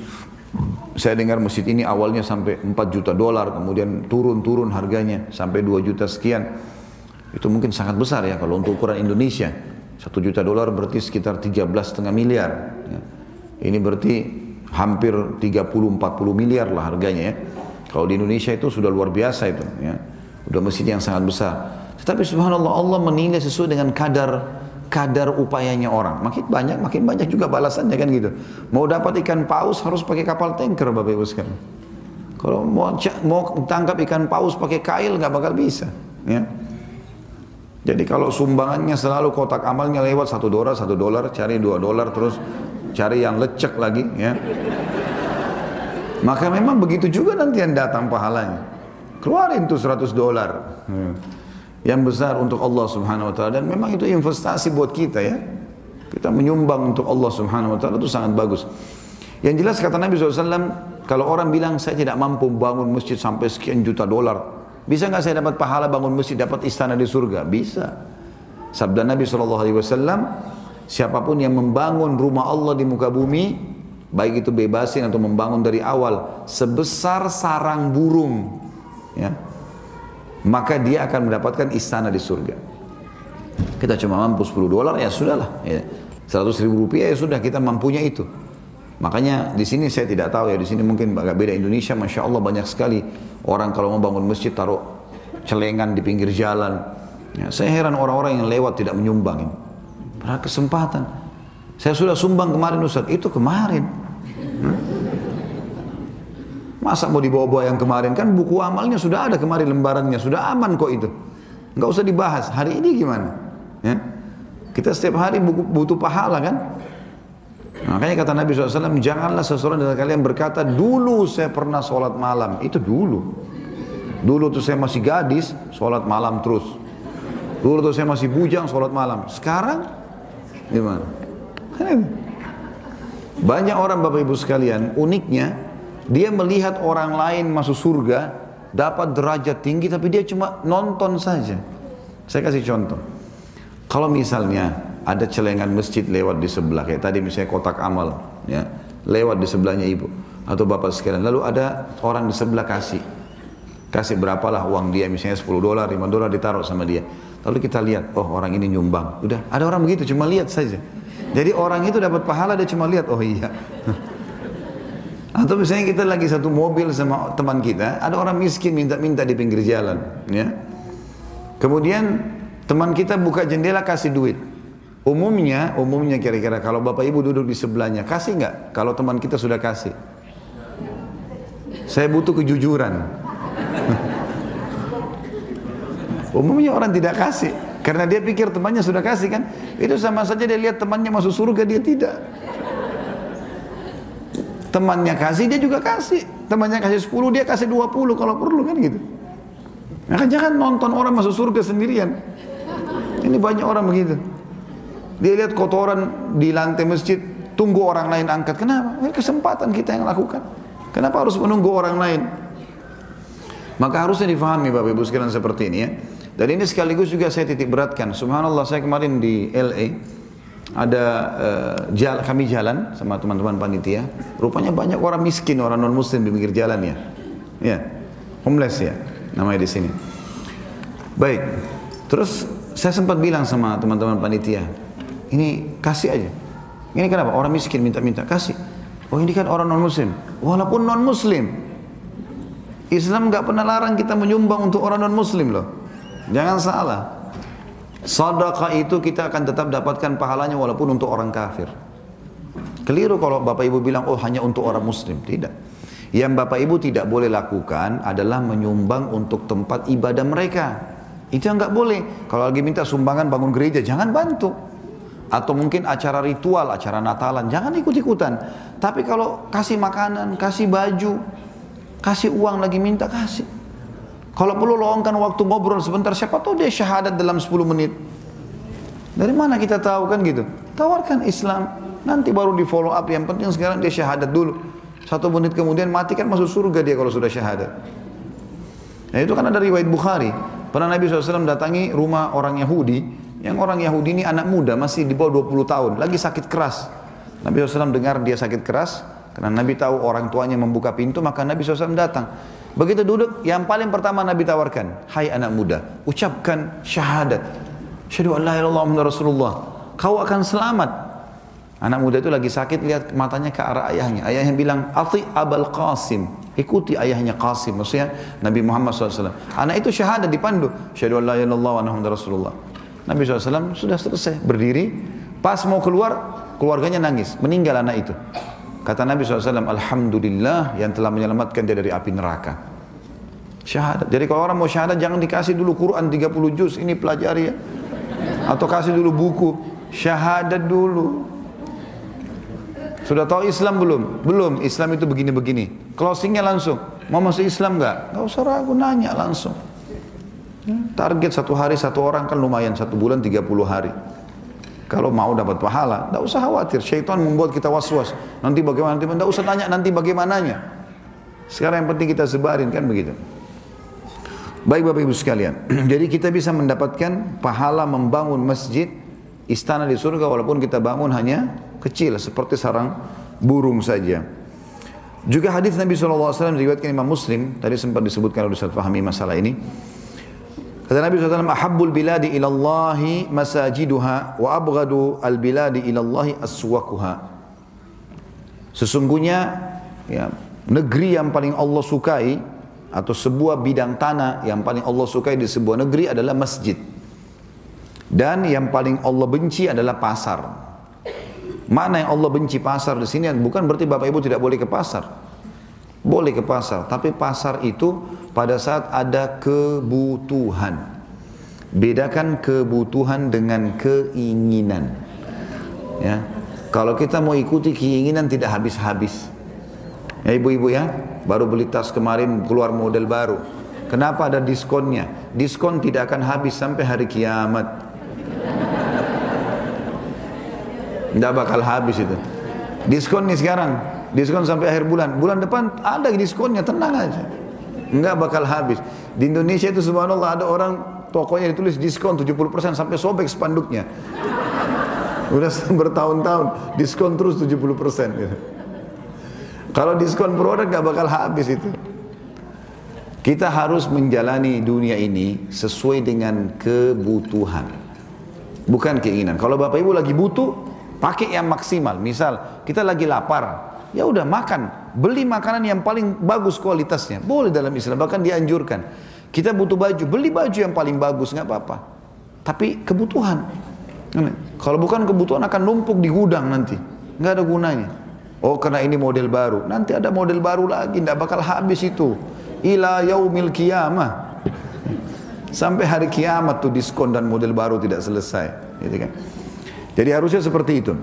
saya dengar masjid ini awalnya sampai 4 juta dolar, kemudian turun-turun harganya sampai 2 juta sekian. Itu mungkin sangat besar ya kalau untuk ukuran Indonesia. 1 juta dolar berarti sekitar 13,5 miliar. Ya. Ini berarti hampir 30-40 miliar lah harganya ya. Kalau di Indonesia itu sudah luar biasa itu ya. Udah masjid yang sangat besar. Tetapi subhanallah Allah menilai sesuai dengan kadar kadar upayanya orang. Makin banyak, makin banyak juga balasannya kan gitu. Mau dapat ikan paus harus pakai kapal tanker Bapak Ibu sekalian. Kalau mau mau tangkap ikan paus pakai kail nggak bakal bisa. Ya. Jadi kalau sumbangannya selalu kotak amalnya lewat satu dolar, satu dolar, cari dua dolar, terus cari yang lecek lagi, ya. Maka memang begitu juga nanti yang datang pahalanya. Keluarin tuh 100 dolar. Ya yang besar untuk Allah Subhanahu wa taala dan memang itu investasi buat kita ya. Kita menyumbang untuk Allah Subhanahu wa taala itu sangat bagus. Yang jelas kata Nabi SAW, kalau orang bilang saya tidak mampu bangun masjid sampai sekian juta dolar, bisa nggak saya dapat pahala bangun masjid, dapat istana di surga? Bisa. Sabda Nabi SAW, siapa pun yang membangun rumah Allah di muka bumi, baik itu bebasin atau membangun dari awal, sebesar sarang burung, ya, maka dia akan mendapatkan istana di surga. Kita cuma mampu 10 dolar ya sudahlah. Ya. 100 ribu rupiah ya sudah kita mampunya itu. Makanya di sini saya tidak tahu ya di sini mungkin agak beda Indonesia, masya Allah banyak sekali orang kalau mau bangun masjid taruh celengan di pinggir jalan. Ya, saya heran orang-orang yang lewat tidak menyumbang ini. Pada kesempatan. Saya sudah sumbang kemarin Ustaz, itu kemarin. Hmm? Masa mau dibawa-bawa yang kemarin? Kan buku amalnya sudah ada kemarin lembarannya, sudah aman kok itu. Nggak usah dibahas. Hari ini gimana? Ya. Kita setiap hari butuh pahala kan? Makanya kata Nabi SAW, janganlah seseorang dari kalian berkata, dulu saya pernah sholat malam. Itu dulu. Dulu tuh saya masih gadis, sholat malam terus. Dulu tuh saya masih bujang, sholat malam. Sekarang, gimana? Banyak orang Bapak Ibu sekalian, uniknya, dia melihat orang lain masuk surga, dapat derajat tinggi tapi dia cuma nonton saja. Saya kasih contoh. Kalau misalnya ada celengan masjid lewat di sebelah, kayak tadi misalnya kotak amal, ya, lewat di sebelahnya ibu atau bapak sekalian. Lalu ada orang di sebelah kasih, kasih berapalah uang dia, misalnya 10 dolar, 5 dolar ditaruh sama dia. Lalu kita lihat, oh orang ini nyumbang. Udah, ada orang begitu, cuma lihat saja. Jadi orang itu dapat pahala, dia cuma lihat, oh iya. Atau misalnya kita lagi satu mobil sama teman kita, ada orang miskin minta-minta di pinggir jalan, ya. Kemudian teman kita buka jendela kasih duit. Umumnya, umumnya kira-kira kalau bapak ibu duduk di sebelahnya, kasih nggak? Kalau teman kita sudah kasih. Saya butuh kejujuran. Umumnya orang tidak kasih. Karena dia pikir temannya sudah kasih kan. Itu sama saja dia lihat temannya masuk surga, dia tidak. Temannya kasih, dia juga kasih. Temannya kasih 10, dia kasih 20 kalau perlu kan gitu. Maka jangan nonton orang masuk surga sendirian. Ini banyak orang begitu. Dia lihat kotoran di lantai masjid, tunggu orang lain angkat. Kenapa? Ini kesempatan kita yang lakukan. Kenapa harus menunggu orang lain? Maka harusnya difahami Bapak Ibu sekalian seperti ini ya. Dan ini sekaligus juga saya titik beratkan. Subhanallah saya kemarin di LA ada uh, jala, kami jalan sama teman-teman panitia. Rupanya banyak orang miskin, orang non muslim di pinggir jalan ya. Ya, homeless ya namanya di sini. Baik, terus saya sempat bilang sama teman-teman panitia, ini kasih aja. Ini kenapa? Orang miskin minta-minta, kasih. Oh ini kan orang non muslim. Walaupun non muslim, Islam nggak pernah larang kita menyumbang untuk orang non muslim loh. Jangan salah. Sadaqah itu kita akan tetap dapatkan pahalanya walaupun untuk orang kafir. Keliru kalau Bapak Ibu bilang, oh hanya untuk orang muslim. Tidak. Yang Bapak Ibu tidak boleh lakukan adalah menyumbang untuk tempat ibadah mereka. Itu yang nggak boleh. Kalau lagi minta sumbangan bangun gereja, jangan bantu. Atau mungkin acara ritual, acara Natalan, jangan ikut-ikutan. Tapi kalau kasih makanan, kasih baju, kasih uang lagi minta, kasih. Kalau perlu luangkan waktu ngobrol sebentar, siapa tahu dia syahadat dalam 10 menit. Dari mana kita tahu kan gitu? Tawarkan Islam, nanti baru di follow up. Yang penting sekarang dia syahadat dulu. Satu menit kemudian mati kan masuk surga dia kalau sudah syahadat. Nah itu kan ada riwayat Bukhari. Pernah Nabi SAW datangi rumah orang Yahudi. Yang orang Yahudi ini anak muda masih di bawah 20 tahun. Lagi sakit keras. Nabi SAW dengar dia sakit keras. Karena Nabi tahu orang tuanya membuka pintu. Maka Nabi SAW datang. Begitu duduk, yang paling pertama Nabi tawarkan, Hai anak muda, ucapkan syahadat. Syahadu an la ilaha Rasulullah. Kau akan selamat. Anak muda itu lagi sakit, lihat matanya ke arah ayahnya. Ayahnya bilang, Ati Abal Qasim. Ikuti ayahnya Qasim. Maksudnya Nabi Muhammad SAW. Anak itu syahadat dipandu. Syahadu an la ilaha Rasulullah. Nabi SAW sudah selesai berdiri. Pas mau keluar, keluarganya nangis. Meninggal anak itu. Kata Nabi SAW, Alhamdulillah yang telah menyelamatkan dia dari api neraka. Syahadat. Jadi kalau orang mau syahadat jangan dikasih dulu Quran 30 juz, ini pelajari ya. Atau kasih dulu buku. Syahadat dulu. Sudah tahu Islam belum? Belum. Islam itu begini-begini. Closingnya langsung. Mau masuk Islam nggak? Nggak usah ragu, nanya langsung. Target satu hari satu orang kan lumayan. Satu bulan 30 hari. Kalau mau dapat pahala, tidak usah khawatir. Syaitan membuat kita was-was. Nanti bagaimana? Nanti tidak usah tanya nanti bagaimananya. Sekarang yang penting kita sebarin kan begitu. Baik Bapak Ibu sekalian. Jadi kita bisa mendapatkan pahala membangun masjid, istana di surga walaupun kita bangun hanya kecil seperti sarang burung saja. Juga hadis Nabi SAW diriwayatkan Imam Muslim, tadi sempat disebutkan oleh Ustaz Fahmi masalah ini. Kata Nabi SAW, Ahabbul biladi ilallahi masajiduha wa abghadu al biladi ilallahi aswakuha. Sesungguhnya ya, negeri yang paling Allah sukai atau sebuah bidang tanah yang paling Allah sukai di sebuah negeri adalah masjid. Dan yang paling Allah benci adalah pasar. Mana yang Allah benci pasar di sini bukan berarti Bapak Ibu tidak boleh ke pasar. Boleh ke pasar, tapi pasar itu pada saat ada kebutuhan. Bedakan kebutuhan dengan keinginan. Ya. Kalau kita mau ikuti keinginan tidak habis-habis. Ya ibu-ibu ya, baru beli tas kemarin keluar model baru. Kenapa ada diskonnya? Diskon tidak akan habis sampai hari kiamat. Tidak bakal habis itu. Diskon nih sekarang, diskon sampai akhir bulan. Bulan depan ada diskonnya, tenang aja. Enggak bakal habis. Di Indonesia itu subhanallah ada orang tokonya ditulis diskon 70% sampai sobek spanduknya. Udah bertahun-tahun diskon terus 70% gitu. Kalau diskon produk nggak bakal habis itu. Kita harus menjalani dunia ini sesuai dengan kebutuhan. Bukan keinginan. Kalau Bapak Ibu lagi butuh, pakai yang maksimal. Misal kita lagi lapar, ya udah makan Beli makanan yang paling bagus kualitasnya. Boleh dalam Islam, bahkan dianjurkan. Kita butuh baju, beli baju yang paling bagus, nggak apa-apa. Tapi kebutuhan. Kalau bukan kebutuhan akan numpuk di gudang nanti. Nggak ada gunanya. Oh karena ini model baru. Nanti ada model baru lagi, nggak bakal habis itu. Ila yaumil qiyamah. Sampai hari kiamat tuh diskon dan model baru tidak selesai. Gitu kan. Jadi harusnya seperti itu.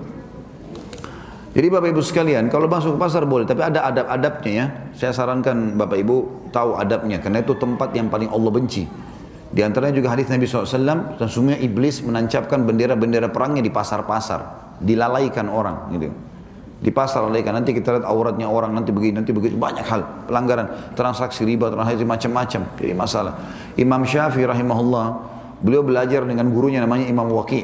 Jadi Bapak Ibu sekalian, kalau masuk ke pasar boleh, tapi ada adab-adabnya ya. Saya sarankan Bapak Ibu tahu adabnya, karena itu tempat yang paling Allah benci. Di antaranya juga hadis Nabi SAW, sesungguhnya iblis menancapkan bendera-bendera perangnya di pasar-pasar, dilalaikan orang, gitu. Di pasar lalaikan, nanti kita lihat auratnya orang, nanti begini, nanti begitu, banyak hal, pelanggaran, transaksi riba, transaksi macam-macam, jadi masalah. Imam Syafi'i rahimahullah, beliau belajar dengan gurunya namanya Imam Waqi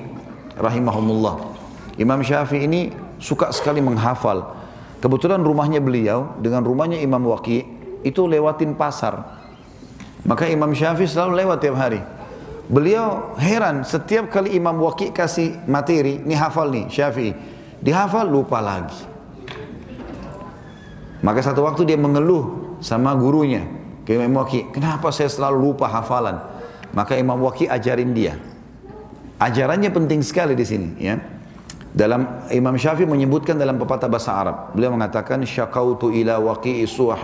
rahimahullah. Imam Syafi'i ini suka sekali menghafal. Kebetulan rumahnya beliau dengan rumahnya Imam Waqi itu lewatin pasar. Maka Imam Syafi'i selalu lewat tiap hari. Beliau heran setiap kali Imam Waqi kasih materi, ini hafal nih Syafi'i. Dihafal lupa lagi. Maka satu waktu dia mengeluh sama gurunya ke Imam Waqi, kenapa saya selalu lupa hafalan? Maka Imam Waqi ajarin dia. Ajarannya penting sekali di sini, ya. Dalam Imam Syafi'i menyebutkan dalam pepatah bahasa Arab, beliau mengatakan syakautu ila waqi'i su'a.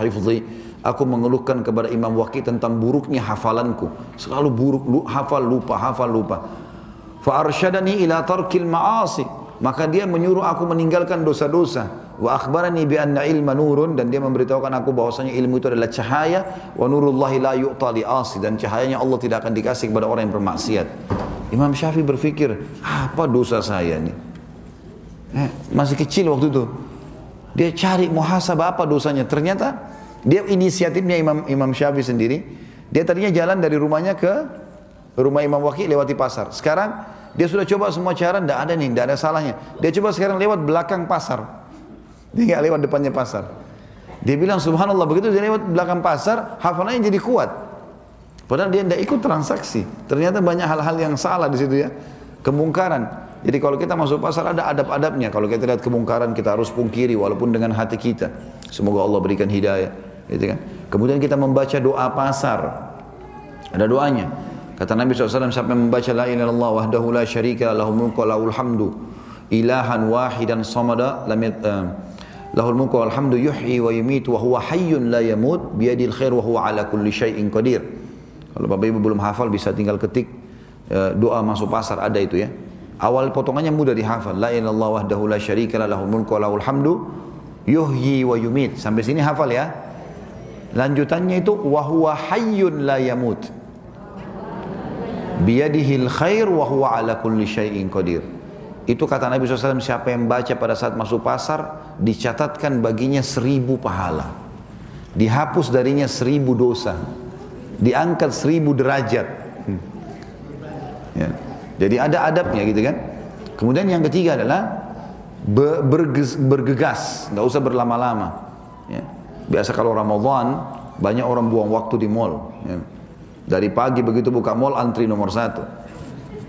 Aku mengeluhkan kepada Imam Waqi tentang buruknya hafalanku. Selalu buruk, lu, hafal lupa, hafal lupa. Fa arsyadani ila tarkil ma'asi. Maka dia menyuruh aku meninggalkan dosa-dosa. Wa akhbarani bi anna ilma nurun dan dia memberitahukan aku bahwasanya ilmu itu adalah cahaya wa nurullahi la yu'ta li asi dan cahayanya Allah tidak akan dikasih kepada orang yang bermaksiat. Imam Syafi'i berpikir, apa dosa saya ini? Eh, masih kecil waktu itu. Dia cari muhasabah apa dosanya. Ternyata dia inisiatifnya Imam Imam Syafi'i sendiri. Dia tadinya jalan dari rumahnya ke rumah Imam Waqi lewati pasar. Sekarang dia sudah coba semua cara, tidak ada nih, tidak ada salahnya. Dia coba sekarang lewat belakang pasar. Dia nggak lewat depannya pasar. Dia bilang subhanallah begitu dia lewat belakang pasar, hafalannya jadi kuat. Padahal dia tidak ikut transaksi. Ternyata banyak hal-hal yang salah di situ ya. Kemungkaran. Jadi kalau kita masuk pasar ada adab-adabnya. Kalau kita lihat kemungkaran kita harus pungkiri walaupun dengan hati kita. Semoga Allah berikan hidayah. Gitu kan? Kemudian kita membaca doa pasar. Ada doanya. Kata Nabi SAW, siapa yang membaca La ilaha illallah wahdahu la syarika lahul mulku lahul hamdu ilahan wahidan samada lam uh, lahul mulku wal hamdu yuhyi wa yumitu wa huwa hayyun la yamut biyadil khair wa huwa ala kulli syai'in qadir. Kalau Bapak Ibu belum hafal bisa tinggal ketik uh, doa masuk pasar ada itu ya. Awal potongannya mudah dihafal. La ilaha illallah wahdahu la syarika lahul mulku lahul hamdu yuhyi wa yumit. Sampai sini hafal ya. Lanjutannya itu wa huwa hayyun la yamut biyadihil khair wa huwa ala kulli syai'in qadir. Itu kata Nabi SAW, siapa yang baca pada saat masuk pasar, dicatatkan baginya seribu pahala. Dihapus darinya seribu dosa. Diangkat seribu derajat. Hmm. Ya. Jadi ada adabnya gitu kan. Kemudian yang ketiga adalah bergegas, nggak usah berlama-lama. Ya. Biasa kalau Ramadan, banyak orang buang waktu di mall. Ya dari pagi begitu buka mall antri nomor satu.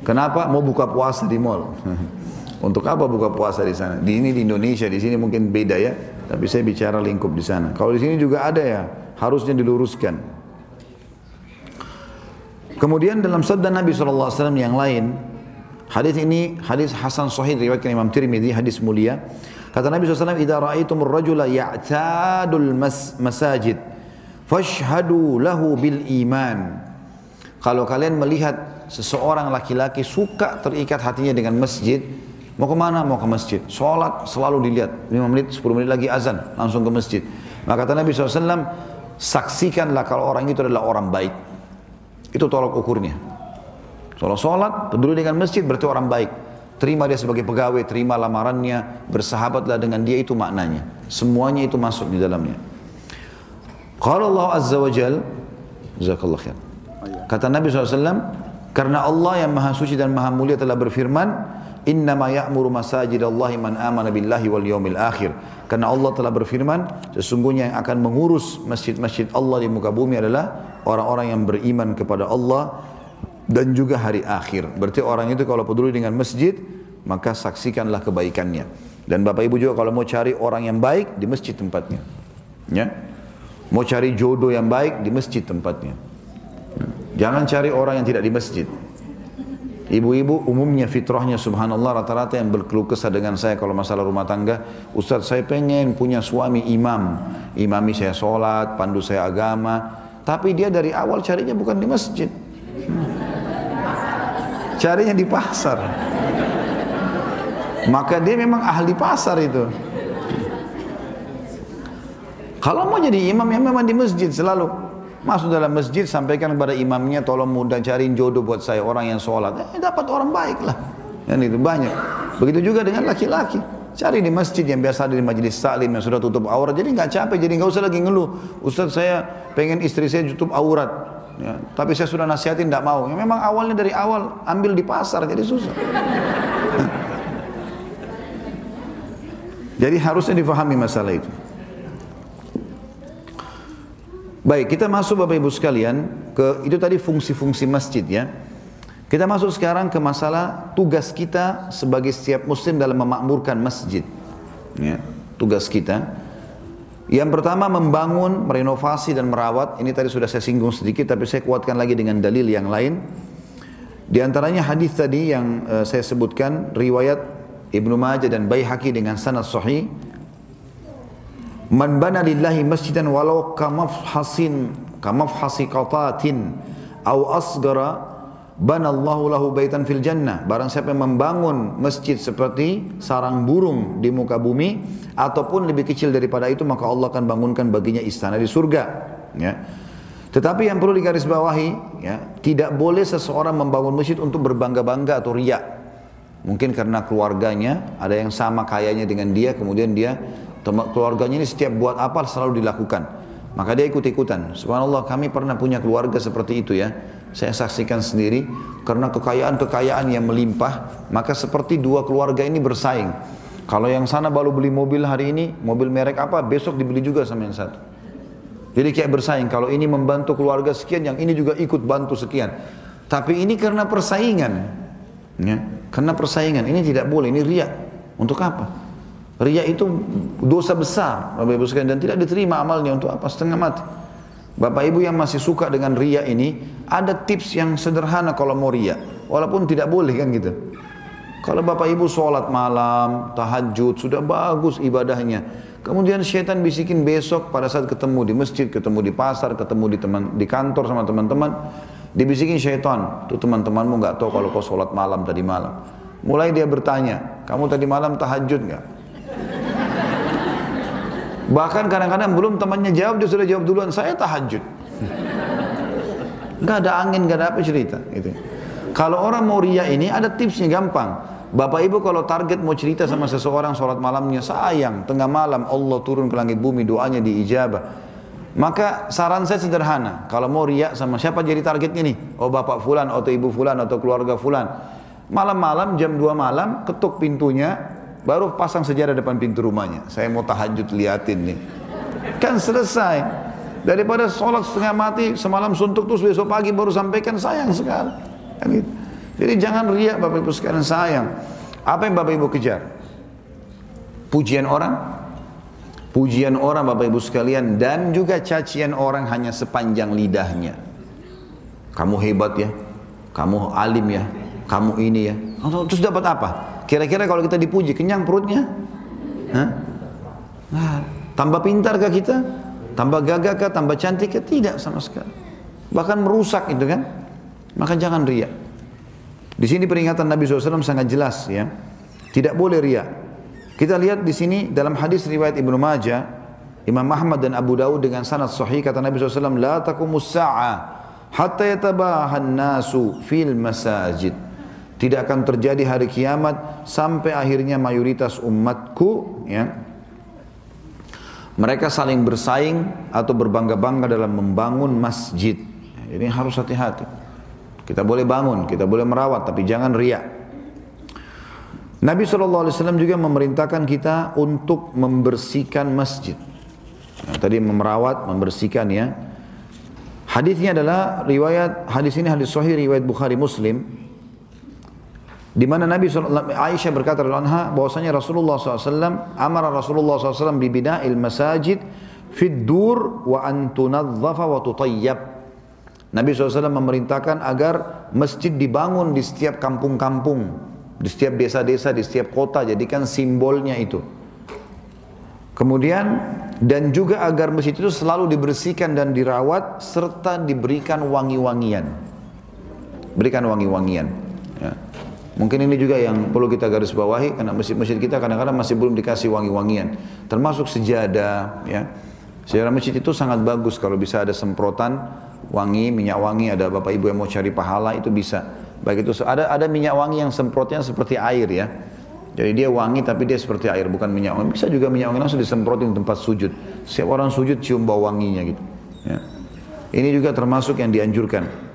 Kenapa? Mau buka puasa di mall. Untuk apa buka puasa di sana? Di ini di Indonesia, di sini mungkin beda ya. Tapi saya bicara lingkup di sana. Kalau di sini juga ada ya, harusnya diluruskan. Kemudian dalam sabda Nabi SAW yang lain, hadis ini hadis Hasan Sahih riwayatkan Imam Tirmidzi, hadis mulia. Kata Nabi SAW, "Idza ra'aitumur rajula ya'tadul mas masajid, fashhadu lahu bil iman." Kalau kalian melihat seseorang laki-laki suka terikat hatinya dengan masjid, mau ke mana? Mau ke masjid. Sholat selalu dilihat. 5 menit, 10 menit lagi azan, langsung ke masjid. Maka kata Nabi SAW, saksikanlah kalau orang itu adalah orang baik. Itu tolak ukurnya. Kalau sholat, peduli dengan masjid berarti orang baik. Terima dia sebagai pegawai, terima lamarannya, bersahabatlah dengan dia itu maknanya. Semuanya itu masuk di dalamnya. Kalau Allah Azza wa Jal, Jazakallah khair. Kata Nabi SAW, karena Allah yang maha suci dan maha mulia telah berfirman, Innama ya'muru masajid Allah man amana billahi wal yawmil akhir. Karena Allah telah berfirman, sesungguhnya yang akan mengurus masjid-masjid Allah di muka bumi adalah orang-orang yang beriman kepada Allah dan juga hari akhir. Berarti orang itu kalau peduli dengan masjid, maka saksikanlah kebaikannya. Dan Bapak Ibu juga kalau mau cari orang yang baik di masjid tempatnya. Ya. Mau cari jodoh yang baik di masjid tempatnya. Jangan cari orang yang tidak di masjid. Ibu-ibu umumnya fitrahnya subhanallah rata-rata yang berkeluh kesah dengan saya kalau masalah rumah tangga. Ustaz saya pengen punya suami imam. Imami saya sholat, pandu saya agama. Tapi dia dari awal carinya bukan di masjid. Carinya di pasar. Maka dia memang ahli pasar itu. Kalau mau jadi imam ya memang di masjid selalu. Masuk dalam masjid, sampaikan kepada imamnya, tolong mudah cariin jodoh buat saya, orang yang sholat. Eh, dapat orang baik lah. Dan itu banyak. Begitu juga dengan laki-laki. Cari di masjid yang biasa di majelis salim yang sudah tutup aurat. Jadi nggak capek, jadi nggak usah lagi ngeluh. Ustaz saya pengen istri saya tutup aurat. Ya, tapi saya sudah nasihatin tidak mau. Ya, memang awalnya dari awal ambil di pasar jadi susah. Jadi harusnya difahami masalah itu. Baik, kita masuk Bapak Ibu sekalian ke itu tadi fungsi-fungsi masjid ya. Kita masuk sekarang ke masalah tugas kita sebagai setiap muslim dalam memakmurkan masjid. Ya, tugas kita. Yang pertama membangun, merenovasi dan merawat. Ini tadi sudah saya singgung sedikit tapi saya kuatkan lagi dengan dalil yang lain. Di antaranya hadis tadi yang uh, saya sebutkan riwayat Ibnu Majah dan Baihaqi dengan sanad sahih. Man bana lillahi masjidan walau kamafhasin kamafhasi qatatin au asgara Banallahu lahu baitan fil jannah. Barang siapa yang membangun masjid seperti sarang burung di muka bumi ataupun lebih kecil daripada itu maka Allah akan bangunkan baginya istana di surga. Ya. Tetapi yang perlu digarisbawahi, ya, tidak boleh seseorang membangun masjid untuk berbangga-bangga atau riak. Mungkin karena keluarganya ada yang sama kayanya dengan dia, kemudian dia keluarganya ini setiap buat apa selalu dilakukan. Maka dia ikut-ikutan. Subhanallah kami pernah punya keluarga seperti itu ya saya saksikan sendiri karena kekayaan-kekayaan yang melimpah, maka seperti dua keluarga ini bersaing. Kalau yang sana baru beli mobil hari ini, mobil merek apa, besok dibeli juga sama yang satu. Jadi kayak bersaing, kalau ini membantu keluarga sekian, yang ini juga ikut bantu sekian. Tapi ini karena persaingan. Ya, karena persaingan, ini tidak boleh, ini riak. Untuk apa? Riak itu dosa besar, Bapak Ibu sekalian, dan tidak diterima amalnya untuk apa? Setengah mati. Bapak Ibu yang masih suka dengan ria ini, ada tips yang sederhana kalau mau ria. Walaupun tidak boleh kan gitu. Kalau Bapak Ibu sholat malam, tahajud, sudah bagus ibadahnya. Kemudian syaitan bisikin besok pada saat ketemu di masjid, ketemu di pasar, ketemu di teman di kantor sama teman-teman, dibisikin syaitan. Tuh teman-temanmu nggak tahu kalau kau sholat malam tadi malam. Mulai dia bertanya, kamu tadi malam tahajud nggak? Bahkan kadang-kadang belum temannya jawab, dia sudah jawab duluan, saya tahajud. Gak ada angin, gak ada apa cerita. Gitu. Kalau orang mau ria ini ada tipsnya gampang. Bapak ibu kalau target mau cerita sama seseorang sholat malamnya sayang tengah malam Allah turun ke langit bumi doanya diijabah. Maka saran saya sederhana. Kalau mau riak sama siapa jadi targetnya nih? Oh bapak fulan atau ibu fulan atau keluarga fulan. Malam-malam jam 2 malam ketuk pintunya Baru pasang sejarah depan pintu rumahnya. Saya mau tahajud liatin nih. Kan selesai. Daripada sholat setengah mati, semalam suntuk terus besok pagi baru sampaikan sayang sekali. Kan gitu. Jadi jangan riak Bapak Ibu sekalian sayang. Apa yang Bapak Ibu kejar? Pujian orang? Pujian orang Bapak Ibu sekalian dan juga cacian orang hanya sepanjang lidahnya. Kamu hebat ya, kamu alim ya, kamu ini ya. Terus dapat apa? Kira-kira kalau kita dipuji, kenyang perutnya? Hah? Nah, tambah pintar kah kita? Tambah gagah kah? Tambah cantik kah? Tidak sama sekali. Bahkan merusak itu kan. Maka jangan ria. Di sini peringatan Nabi SAW sangat jelas ya. Tidak boleh ria. Kita lihat di sini dalam hadis riwayat Ibnu Majah, Imam Ahmad dan Abu Dawud dengan sanad sahih kata Nabi SAW, La takumus sa'a hatta yatabahan nasu fil masajid. Tidak akan terjadi hari kiamat sampai akhirnya mayoritas umatku ya mereka saling bersaing atau berbangga-bangga dalam membangun masjid. Ini harus hati-hati. Kita boleh bangun, kita boleh merawat, tapi jangan riak. Nabi SAW juga memerintahkan kita untuk membersihkan masjid. Nah, tadi memerawat, membersihkan ya. Hadisnya adalah riwayat hadis ini hadis sahih riwayat Bukhari Muslim di mana Nabi Aisyah berkata anha bahwasanya Rasulullah SAW amara Rasulullah SAW bibina'il masajid fid dur wa an tunadzafa wa tutayyab. Nabi SAW memerintahkan agar masjid dibangun di setiap kampung-kampung, di setiap desa-desa, di setiap kota, jadikan simbolnya itu. Kemudian dan juga agar masjid itu selalu dibersihkan dan dirawat serta diberikan wangi-wangian. Berikan wangi-wangian. Ya. Mungkin ini juga yang perlu kita garis bawahi karena masjid-masjid kita kadang-kadang masih belum dikasih wangi-wangian. Termasuk sejadah, ya. Sejarah masjid itu sangat bagus kalau bisa ada semprotan wangi, minyak wangi, ada bapak ibu yang mau cari pahala itu bisa. Baik itu ada ada minyak wangi yang semprotnya seperti air ya. Jadi dia wangi tapi dia seperti air bukan minyak wangi. Bisa juga minyak wangi langsung disemprotin di tempat sujud. Setiap orang sujud cium bau wanginya gitu. Ya. Ini juga termasuk yang dianjurkan.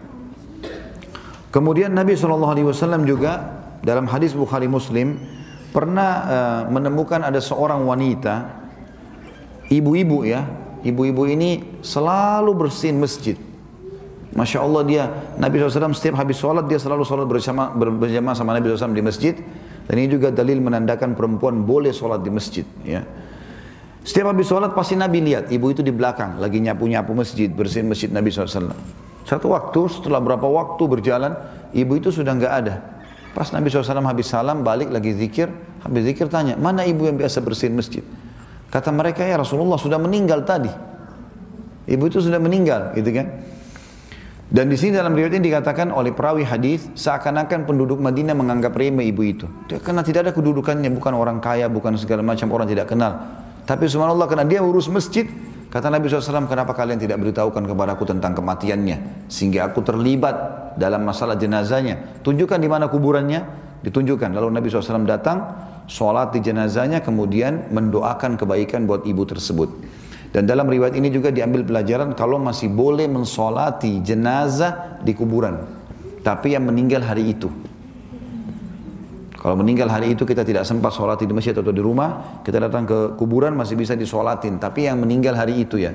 Kemudian Nabi SAW juga dalam hadis Bukhari Muslim pernah uh, menemukan ada seorang wanita, ibu-ibu ya, ibu-ibu ini selalu bersihin masjid. Masya Allah dia, Nabi SAW setiap habis sholat dia selalu sholat bersama berjamaah sama Nabi SAW di masjid. Dan ini juga dalil menandakan perempuan boleh sholat di masjid. Ya. Setiap habis sholat pasti Nabi lihat ibu itu di belakang lagi nyapu-nyapu masjid, bersihin masjid Nabi SAW. Satu waktu setelah berapa waktu berjalan, ibu itu sudah nggak ada. Pas Nabi SAW habis salam balik lagi zikir, habis zikir tanya, mana ibu yang biasa bersihin masjid? Kata mereka ya Rasulullah sudah meninggal tadi. Ibu itu sudah meninggal, gitu kan? Dan di sini dalam riwayat ini dikatakan oleh perawi hadis seakan-akan penduduk Madinah menganggap remeh ibu itu. Karena tidak ada kedudukannya, bukan orang kaya, bukan segala macam orang tidak kenal. Tapi subhanallah karena dia urus masjid, kata Nabi SAW, kenapa kalian tidak beritahukan kepada aku tentang kematiannya? Sehingga aku terlibat dalam masalah jenazahnya. Tunjukkan di mana kuburannya, ditunjukkan. Lalu Nabi SAW datang, sholat di jenazahnya, kemudian mendoakan kebaikan buat ibu tersebut. Dan dalam riwayat ini juga diambil pelajaran kalau masih boleh mensolati jenazah di kuburan. Tapi yang meninggal hari itu. Kalau meninggal hari itu kita tidak sempat sholat di masjid atau di rumah, kita datang ke kuburan masih bisa disolatin. Tapi yang meninggal hari itu ya,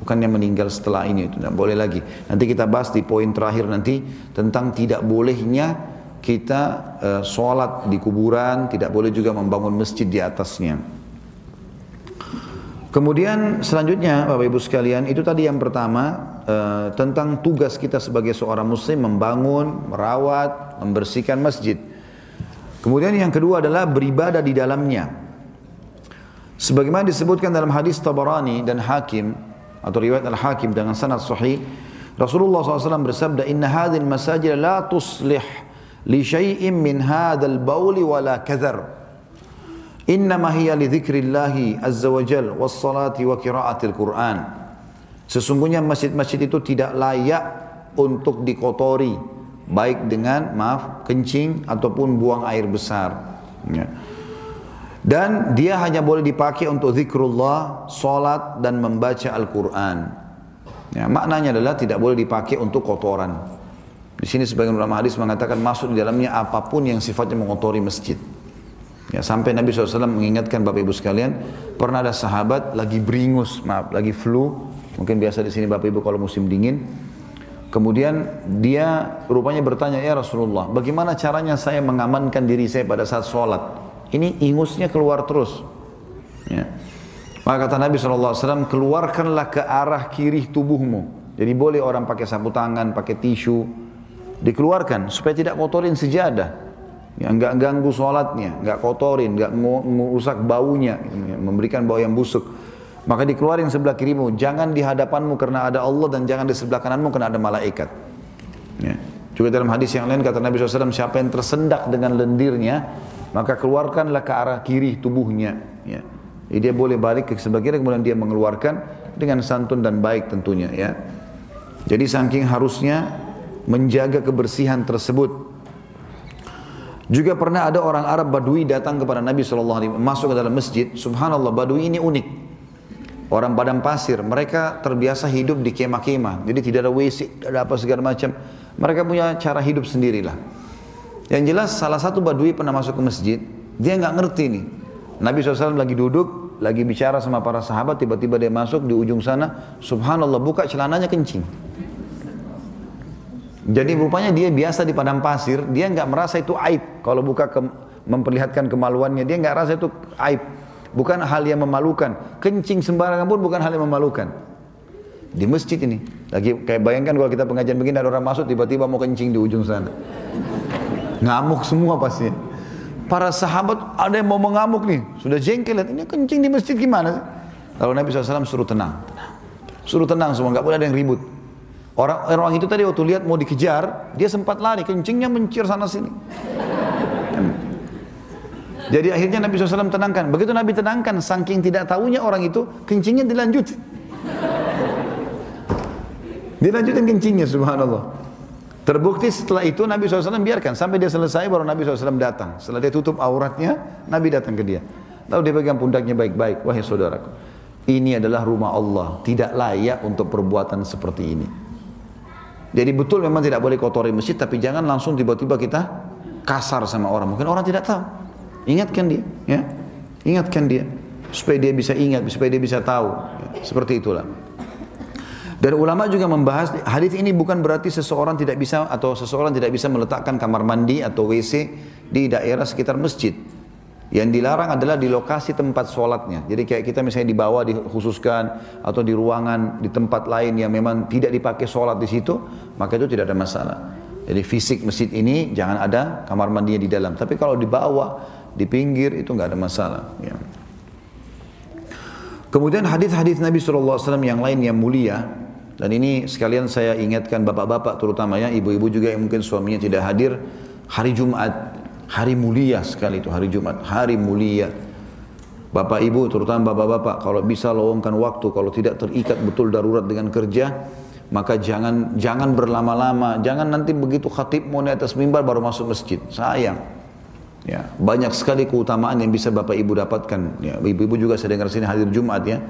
bukan yang meninggal setelah ini itu tidak boleh lagi. Nanti kita bahas di poin terakhir nanti tentang tidak bolehnya kita uh, sholat di kuburan, tidak boleh juga membangun masjid di atasnya. Kemudian selanjutnya Bapak Ibu sekalian itu tadi yang pertama uh, tentang tugas kita sebagai seorang muslim membangun, merawat, membersihkan masjid. Kemudian yang kedua adalah beribadah di dalamnya. Sebagaimana disebutkan dalam hadis Tabarani dan Hakim atau riwayat Al-Hakim dengan sanad sahih, Rasulullah SAW bersabda, "Inna hadhil masajid la tuslih li syai'in min hadzal bauli wala kadhar." Innama hiya li dzikrillahi azza wa jal was salati wa qiraatil Qur'an. Sesungguhnya masjid-masjid itu tidak layak untuk dikotori baik dengan maaf kencing ataupun buang air besar. Ya. Dan dia hanya boleh dipakai untuk zikrullah, salat dan membaca Al-Quran. Ya, maknanya adalah tidak boleh dipakai untuk kotoran. Di sini sebagian ulama hadis mengatakan masuk di dalamnya apa pun yang sifatnya mengotori masjid. Ya, sampai Nabi SAW mengingatkan Bapak Ibu sekalian, pernah ada sahabat lagi beringus, maaf, lagi flu, mungkin biasa di sini Bapak Ibu kalau musim dingin. Kemudian dia rupanya bertanya, ya Rasulullah, bagaimana caranya saya mengamankan diri saya pada saat sholat? Ini ingusnya keluar terus. Ya. Maka kata Nabi SAW, keluarkanlah ke arah kiri tubuhmu. Jadi boleh orang pakai sapu tangan, pakai tisu, dikeluarkan supaya tidak kotorin sejadah yang nggak ganggu sholatnya, nggak kotorin, nggak merusak baunya, memberikan bau yang busuk. Maka dikeluarin sebelah kirimu, jangan di hadapanmu karena ada Allah dan jangan di sebelah kananmu karena ada malaikat. Ya. Juga dalam hadis yang lain kata Nabi SAW, siapa yang tersendak dengan lendirnya, maka keluarkanlah ke arah kiri tubuhnya. Ya. Jadi dia boleh balik ke sebelah kiri, kemudian dia mengeluarkan dengan santun dan baik tentunya. Ya. Jadi saking harusnya menjaga kebersihan tersebut juga pernah ada orang Arab Badui datang kepada Nabi SAW, masuk ke dalam masjid. Subhanallah, Badui ini unik. Orang padang pasir, mereka terbiasa hidup di kemah-kemah. Jadi tidak ada WC, tidak ada apa segala macam. Mereka punya cara hidup sendirilah. Yang jelas salah satu Badui pernah masuk ke masjid, dia nggak ngerti nih. Nabi SAW lagi duduk, lagi bicara sama para sahabat, tiba-tiba dia masuk di ujung sana, subhanallah buka celananya kencing. Jadi rupanya dia biasa di padang pasir, dia nggak merasa itu aib. Kalau buka ke, memperlihatkan kemaluannya, dia nggak rasa itu aib. Bukan hal yang memalukan. Kencing sembarangan pun bukan hal yang memalukan. Di masjid ini, lagi kayak bayangkan kalau kita pengajian begini ada orang masuk tiba-tiba mau kencing di ujung sana. Ngamuk semua pasti. Para sahabat ada yang mau mengamuk nih, sudah jengkel ini kencing di masjid gimana? Lalu Nabi SAW suruh tenang, tenang. Suruh tenang semua, nggak boleh ada yang ribut. Orang orang itu tadi waktu lihat mau dikejar, dia sempat lari, kencingnya mencir sana sini. Jadi akhirnya Nabi SAW tenangkan. Begitu Nabi tenangkan, saking tidak tahunya orang itu, kencingnya dilanjut. Dilanjutin kencingnya, subhanallah. Terbukti setelah itu Nabi SAW biarkan. Sampai dia selesai, baru Nabi SAW datang. Setelah dia tutup auratnya, Nabi datang ke dia. Lalu dia pegang pundaknya baik-baik. Wahai saudaraku, ini adalah rumah Allah. Tidak layak untuk perbuatan seperti ini. Jadi betul memang tidak boleh kotori masjid, tapi jangan langsung tiba-tiba kita kasar sama orang. Mungkin orang tidak tahu. Ingatkan dia, ya. Ingatkan dia supaya dia bisa ingat, supaya dia bisa tahu. Ya. Seperti itulah. Dan ulama juga membahas hadis ini bukan berarti seseorang tidak bisa atau seseorang tidak bisa meletakkan kamar mandi atau WC di daerah sekitar masjid. Yang dilarang adalah di lokasi tempat sholatnya. Jadi kayak kita misalnya di bawah dikhususkan atau di ruangan di tempat lain yang memang tidak dipakai sholat di situ, maka itu tidak ada masalah. Jadi fisik masjid ini jangan ada kamar mandinya di dalam. Tapi kalau di bawah, di pinggir itu nggak ada masalah. Ya. Kemudian hadis-hadis Nabi SAW yang lain yang mulia dan ini sekalian saya ingatkan bapak-bapak terutama ya ibu-ibu juga yang mungkin suaminya tidak hadir hari Jumat Hari mulia sekali itu hari Jumat, hari mulia. Bapak ibu terutama bapak-bapak kalau bisa lowongkan waktu kalau tidak terikat betul darurat dengan kerja maka jangan jangan berlama-lama jangan nanti begitu khatib mau di atas mimbar baru masuk masjid sayang ya. Banyak sekali keutamaan yang bisa bapak ibu dapatkan. Ya ibu-ibu juga saya dengar sini hadir Jumat ya.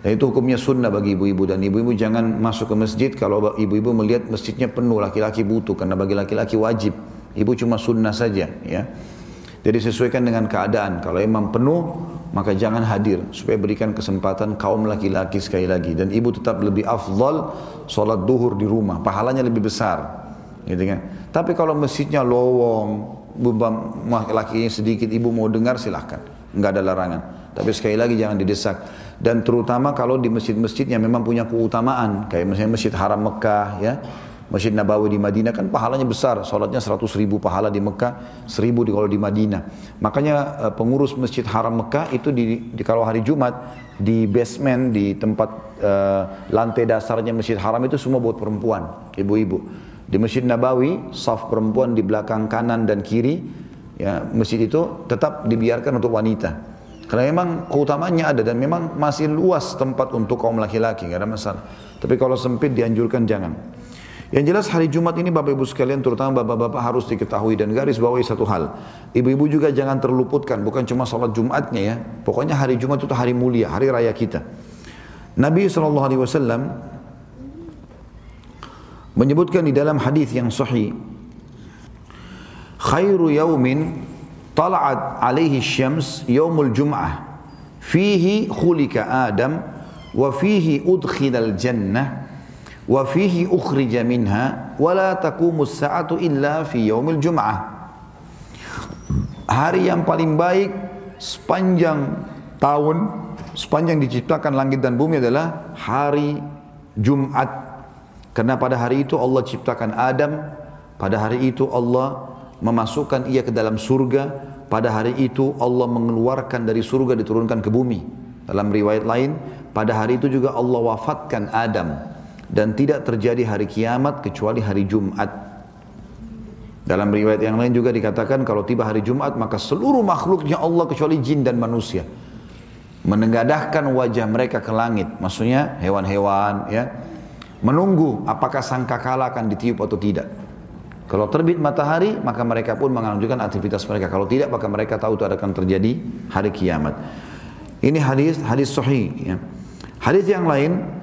Dan itu hukumnya sunnah bagi ibu-ibu. Dan ibu-ibu jangan masuk ke masjid kalau ibu-ibu melihat masjidnya penuh laki-laki butuh. Karena bagi laki-laki wajib. Ibu cuma sunnah saja ya. Jadi sesuaikan dengan keadaan. Kalau imam penuh, maka jangan hadir. Supaya berikan kesempatan kaum laki-laki sekali lagi. Dan ibu tetap lebih afdal sholat duhur di rumah. Pahalanya lebih besar. Gitu kan? Tapi kalau masjidnya lowong laki-lakinya sedikit ibu mau dengar silahkan nggak ada larangan. Tapi sekali lagi jangan didesak. Dan terutama kalau di masjid-masjid yang memang punya keutamaan kayak misalnya masjid haram Mekah ya. Masjid Nabawi di Madinah kan pahalanya besar, sholatnya 100 ribu pahala di Mekah, 1000 di kalau di Madinah. Makanya eh, pengurus Masjid Haram Mekah itu di, di kalau hari Jumat di basement di tempat uh, lantai dasarnya Masjid Haram itu semua buat perempuan, ibu-ibu. Di Masjid Nabawi, saf perempuan di belakang kanan dan kiri, ya masjid itu tetap dibiarkan untuk wanita. Karena memang keutamanya ada dan memang masih luas tempat untuk kaum laki-laki, nggak ada masalah. Tapi kalau sempit dianjurkan jangan. Yang jelas hari Jumat ini Bapak Ibu sekalian terutama Bapak-Bapak harus diketahui dan garis bawahi satu hal. Ibu-ibu juga jangan terluputkan bukan cuma sholat Jumatnya ya. Pokoknya hari Jumat itu hari mulia, hari raya kita. Nabi SAW menyebutkan di dalam hadis yang sahih khairu yaumin tala'at alaihi syams yaumul jum'ah. Fihi khulika Adam wa fihi udkhilal jannah wa fihi ukhrija minha wa la taqumu sa'atu illa fi yaumil jum'ah. Hari yang paling baik sepanjang tahun sepanjang diciptakan langit dan bumi adalah hari Jumat karena pada hari itu Allah ciptakan Adam pada hari itu Allah memasukkan ia ke dalam surga pada hari itu Allah mengeluarkan dari surga diturunkan ke bumi dalam riwayat lain pada hari itu juga Allah wafatkan Adam dan tidak terjadi hari kiamat kecuali hari Jumat. Dalam riwayat yang lain juga dikatakan kalau tiba hari Jumat maka seluruh makhluknya Allah kecuali jin dan manusia menengadahkan wajah mereka ke langit. Maksudnya hewan-hewan ya menunggu apakah sangkakala akan ditiup atau tidak. Kalau terbit matahari maka mereka pun mengajukan aktivitas mereka. Kalau tidak maka mereka tahu itu akan terjadi hari kiamat. Ini hadis hadis sahih ya. Hadis yang lain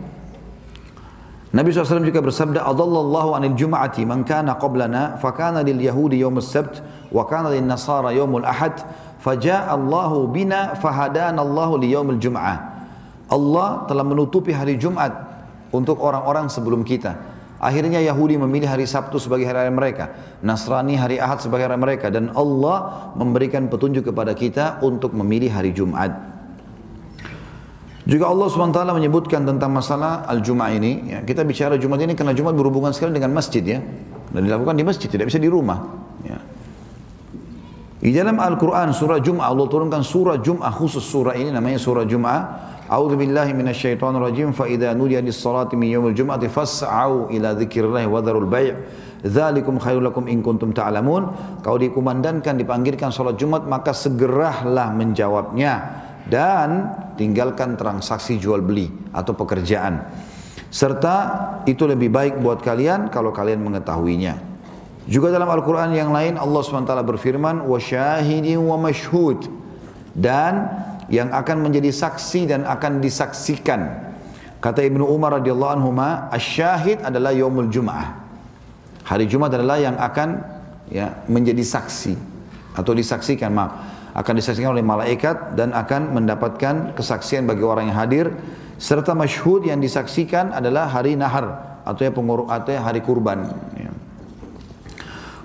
Nabi SAW juga bersabda, "Adallallahu anil jum'ati man kana qablana fakana lil yahudi yawm as-sabt wa kana lin nasara yawm al-ahad faja'a Allahu bina fahadana Allahu li al-jum'ah." Allah telah menutupi hari Jumat untuk orang-orang sebelum kita. Akhirnya Yahudi memilih hari Sabtu sebagai hari mereka, Nasrani hari Ahad sebagai hari mereka dan Allah memberikan petunjuk kepada kita untuk memilih hari Jumat. Juga Allah SWT menyebutkan tentang masalah al-Jum'ah ini. Ya, kita bicara Jumat ini karena Jumat berhubungan sekali dengan masjid ya. Dan dilakukan di masjid, tidak bisa di rumah. Ya. Di dalam Al-Quran surah Jum'ah, Allah turunkan surah Jum'ah khusus surah ini namanya surah Jum'ah. A'udzu billahi minasyaitonir rajim fa idza nudiya lis-salati min yaumil jum'ati fas'au ila dzikrillah wa dzarul bai' Dzalikum khairul lakum in kuntum ta'lamun. Kau dikumandangkan dipanggilkan salat Jumat maka segeralah menjawabnya dan tinggalkan transaksi jual beli atau pekerjaan. Serta itu lebih baik buat kalian kalau kalian mengetahuinya. Juga dalam Al-Quran yang lain Allah SWT berfirman, وَشَاهِدٍ وَمَشْهُودٍ Dan yang akan menjadi saksi dan akan disaksikan. Kata Ibnu Umar radhiyallahu anhu, "Asy-syahid adalah yaumul Jum'ah." Hari Jumat adalah yang akan ya menjadi saksi atau disaksikan, maaf. akan disaksikan oleh malaikat dan akan mendapatkan kesaksian bagi orang yang hadir serta masyhud yang disaksikan adalah hari nahar atau ya pengur atau hari kurban. Ya.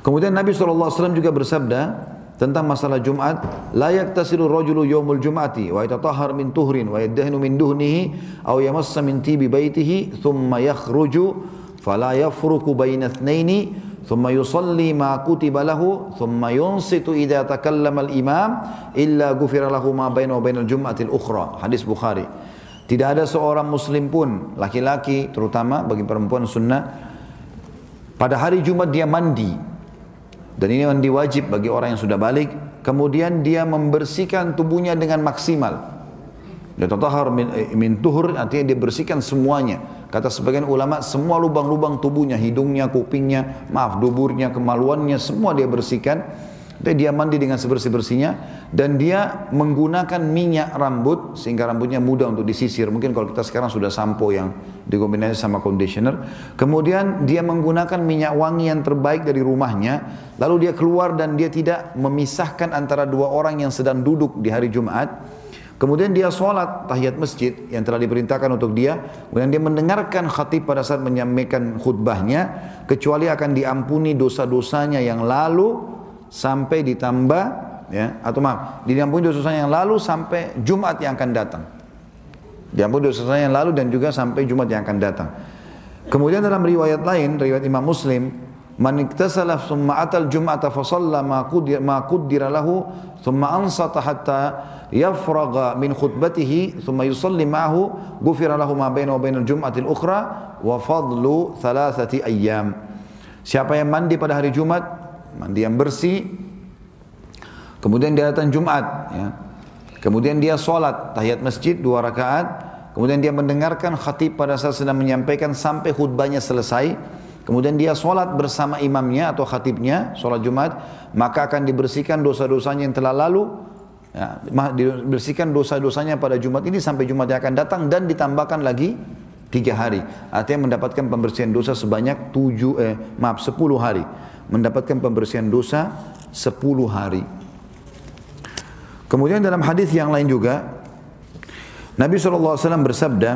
Kemudian Nabi SAW juga bersabda tentang masalah Jumat layak tasilu rajulu yaumul jumati wa yatatahhar min tuhrin wa yadahinu min duhnihi aw yamassa min tibi baitihi thumma yakhruju fala yafruku baina ithnaini thumma yusalli ma kutiba lahu thumma yunsitu idza takallama al-imam illa ghufira lahu ma baina wa bainal jum'atil ukhra hadis Bukhari. Tidak ada seorang muslim pun laki-laki terutama bagi perempuan sunnah pada hari Jumat dia mandi dan ini mandi wajib bagi orang yang sudah balik. Kemudian dia membersihkan tubuhnya dengan maksimal. Dan tatahar min, min tuhur artinya dia bersihkan semuanya. Kata sebagian ulama, semua lubang-lubang tubuhnya, hidungnya, kupingnya, maaf, duburnya, kemaluannya, semua dia bersihkan. Dan dia mandi dengan sebersih-bersihnya. Dan dia menggunakan minyak rambut, sehingga rambutnya mudah untuk disisir. Mungkin kalau kita sekarang sudah sampo yang dikombinasi sama conditioner. Kemudian dia menggunakan minyak wangi yang terbaik dari rumahnya. Lalu dia keluar dan dia tidak memisahkan antara dua orang yang sedang duduk di hari Jumat Kemudian dia sholat tahiyat masjid yang telah diperintahkan untuk dia. Kemudian dia mendengarkan khatib pada saat menyampaikan khutbahnya. Kecuali akan diampuni dosa-dosanya yang lalu sampai ditambah. ya Atau maaf, diampuni dosa-dosanya yang lalu sampai Jumat yang akan datang. Diampuni dosa-dosanya yang lalu dan juga sampai Jumat yang akan datang. Kemudian dalam riwayat lain, riwayat Imam Muslim, Man iktasala thumma atal jum'ata fa shalla ma qaddira ma qaddira lahu thumma ansata hatta yafraga min khutbatihi thumma yusalli ma'ahu ghufira lahu ma bainahu wa bainal jum'ati al-ukhra wa fadlu thalathati ayyam siapa yang mandi pada hari Jumat mandi yang bersih kemudian dia datang Jumat ya. kemudian dia solat tahiyat masjid dua rakaat kemudian dia mendengarkan khatib pada saat sedang menyampaikan sampai khutbahnya selesai kemudian dia solat bersama imamnya atau khatibnya solat Jumat maka akan dibersihkan dosa-dosanya yang telah lalu Ya, dibersihkan dosa-dosanya pada Jumat ini sampai Jumat yang akan datang dan ditambahkan lagi tiga hari. Artinya mendapatkan pembersihan dosa sebanyak tujuh, eh, maaf sepuluh hari. Mendapatkan pembersihan dosa sepuluh hari. Kemudian dalam hadis yang lain juga Nabi SAW bersabda,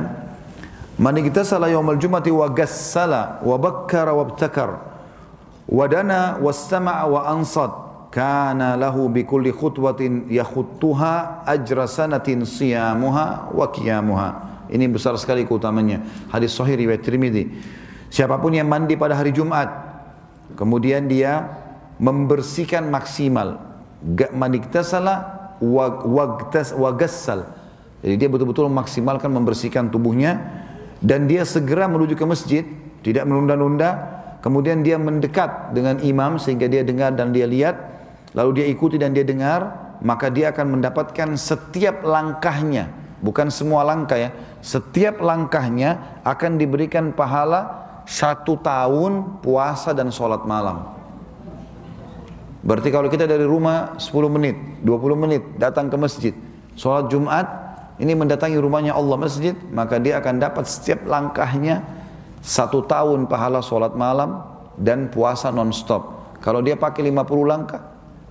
"Man iktasala yaumal jumati wa gassala wa bakkara wa abtakar wa dana wa sama'a wa ansat kana lahu bi kulli khutwatin yakhuttuha ajra sanatin siyamuha wa qiyamuha. Ini besar sekali keutamanya. Hadis sahih riwayat Tirmidzi. Siapa pun yang mandi pada hari Jumat, kemudian dia membersihkan maksimal, gak maniktasala wagtas wagassal. Jadi dia betul-betul memaksimalkan membersihkan tubuhnya dan dia segera menuju ke masjid, tidak menunda-nunda. Kemudian dia mendekat dengan imam sehingga dia dengar dan dia lihat lalu dia ikuti dan dia dengar, maka dia akan mendapatkan setiap langkahnya, bukan semua langkah ya, setiap langkahnya akan diberikan pahala satu tahun puasa dan sholat malam. Berarti kalau kita dari rumah 10 menit, 20 menit datang ke masjid, sholat Jumat, ini mendatangi rumahnya Allah masjid, maka dia akan dapat setiap langkahnya satu tahun pahala sholat malam dan puasa non-stop. Kalau dia pakai 50 langkah,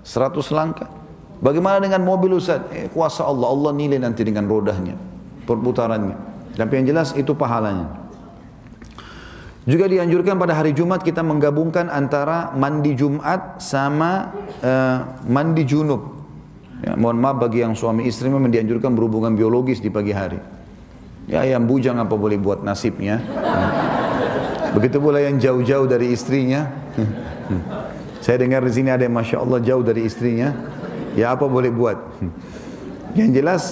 100 langkah. Bagaimana dengan mobil Ustaz? Eh, kuasa Allah, Allah nilai nanti dengan rodanya, perputarannya. Tapi yang jelas itu pahalanya. Juga dianjurkan pada hari Jumat kita menggabungkan antara mandi Jumat sama uh, mandi junub. Ya, mohon maaf bagi yang suami istri memang dianjurkan berhubungan biologis di pagi hari. Ya yang bujang apa boleh buat nasibnya. Begitu pula yang jauh-jauh dari istrinya. Saya dengar di sini ada yang masya Allah jauh dari istrinya. Ya apa boleh buat? Yang jelas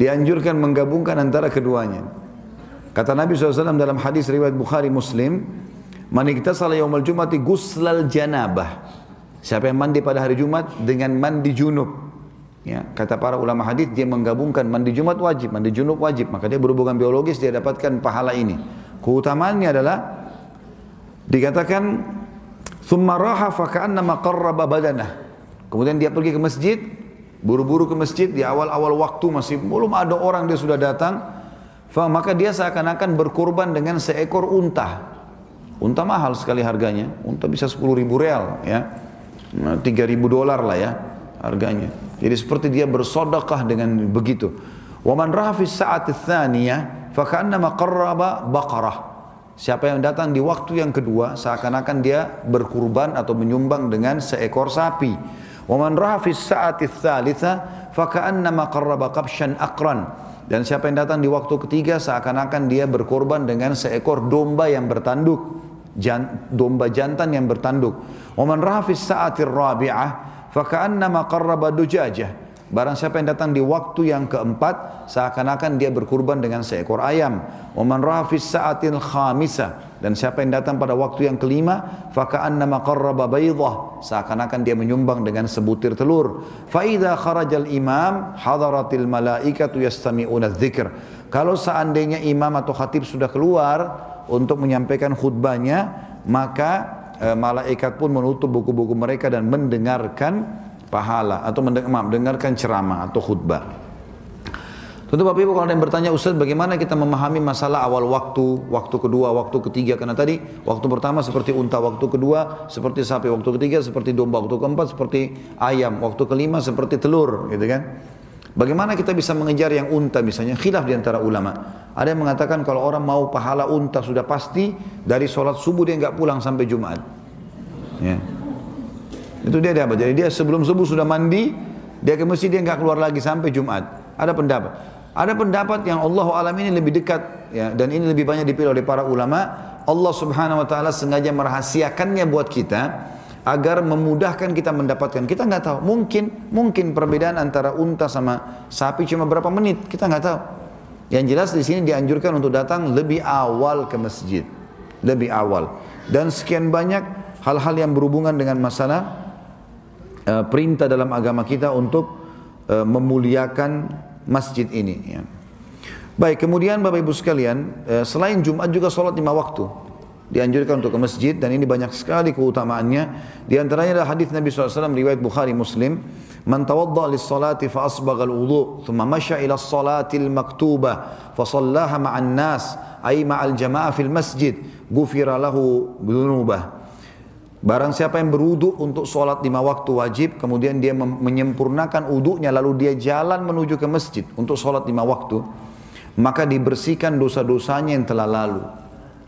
dianjurkan menggabungkan antara keduanya. Kata Nabi SAW dalam hadis riwayat Bukhari Muslim, Man iktasala yaumal jumati guslal janabah. Siapa yang mandi pada hari Jumat dengan mandi junub. Ya, kata para ulama hadis dia menggabungkan mandi Jumat wajib, mandi junub wajib, maka dia berhubungan biologis dia dapatkan pahala ini. Keutamaannya adalah dikatakan Thumma raha faka'annama qarraba badanah. Kemudian dia pergi ke masjid, buru-buru ke masjid di awal-awal waktu masih belum ada orang dia sudah datang. Maka dia seakan-akan berkorban dengan seekor unta. Unta mahal sekali harganya. Unta bisa 10 ribu real ya. 3 nah, ribu dolar lah ya. harganya. Jadi seperti dia bersodakah dengan begitu. Waman rahafis saat tsaniyah fakannama qarraba baqarah. Siapa yang datang di waktu yang kedua seakan-akan dia berkurban atau menyumbang dengan seekor sapi. Waman rahafis saat tsalitsa fakannama qarraba qabshan aqran. Dan siapa yang datang di waktu ketiga seakan-akan dia berkorban dengan seekor domba yang bertanduk, domba jantan yang bertanduk. Waman rahafis sa'atir rabi'ah Faka'annama qarraba dujajah. Barang siapa yang datang di waktu yang keempat, seakan-akan dia berkurban dengan seekor ayam. Waman rafis sa'atil khamisa. Dan siapa yang datang pada waktu yang kelima, faka'annama qarraba baydah. Seakan-akan dia menyumbang dengan sebutir telur. Fa'idha kharajal imam, hadaratil malaikatu yastami'una dzikr. Kalau seandainya imam atau khatib sudah keluar untuk menyampaikan khutbahnya, maka e, malaikat pun menutup buku-buku mereka dan mendengarkan pahala atau mendengarkan ceramah atau khutbah. Tentu Bapak Ibu kalau ada yang bertanya Ustaz bagaimana kita memahami masalah awal waktu, waktu kedua, waktu ketiga karena tadi waktu pertama seperti unta, waktu kedua seperti sapi, waktu ketiga seperti domba, waktu keempat seperti ayam, waktu kelima seperti telur gitu kan. Bagaimana kita bisa mengejar yang unta misalnya? Khilaf di antara ulama. Ada yang mengatakan kalau orang mau pahala unta sudah pasti dari sholat subuh dia nggak pulang sampai Jumat. Ya. Itu dia apa? Jadi dia sebelum subuh sudah mandi, dia ke masjid dia nggak keluar lagi sampai Jumat. Ada pendapat. Ada pendapat yang Allah alam ini lebih dekat ya dan ini lebih banyak dipilih oleh para ulama. Allah Subhanahu wa taala sengaja merahasiakannya buat kita agar memudahkan kita mendapatkan. Kita nggak tahu, mungkin mungkin perbedaan antara unta sama sapi cuma berapa menit, kita nggak tahu. Yang jelas di sini dianjurkan untuk datang lebih awal ke masjid, lebih awal. Dan sekian banyak hal-hal yang berhubungan dengan masalah uh, perintah dalam agama kita untuk uh, memuliakan masjid ini. Ya. Baik, kemudian Bapak Ibu sekalian, uh, selain Jumat juga sholat lima waktu dianjurkan untuk ke masjid dan ini banyak sekali keutamaannya di antaranya adalah hadis Nabi SAW riwayat Bukhari Muslim man tawadda lis salati fa asbagha al wudu thumma masha ila salati al maktuba fa sallaha ma'an nas ay ma'al jamaah fil masjid ghufira lahu dhunubah Barang siapa yang berwudu untuk sholat lima waktu wajib, kemudian dia menyempurnakan wudhunya, lalu dia jalan menuju ke masjid untuk sholat lima waktu, maka dibersihkan dosa-dosanya yang telah lalu.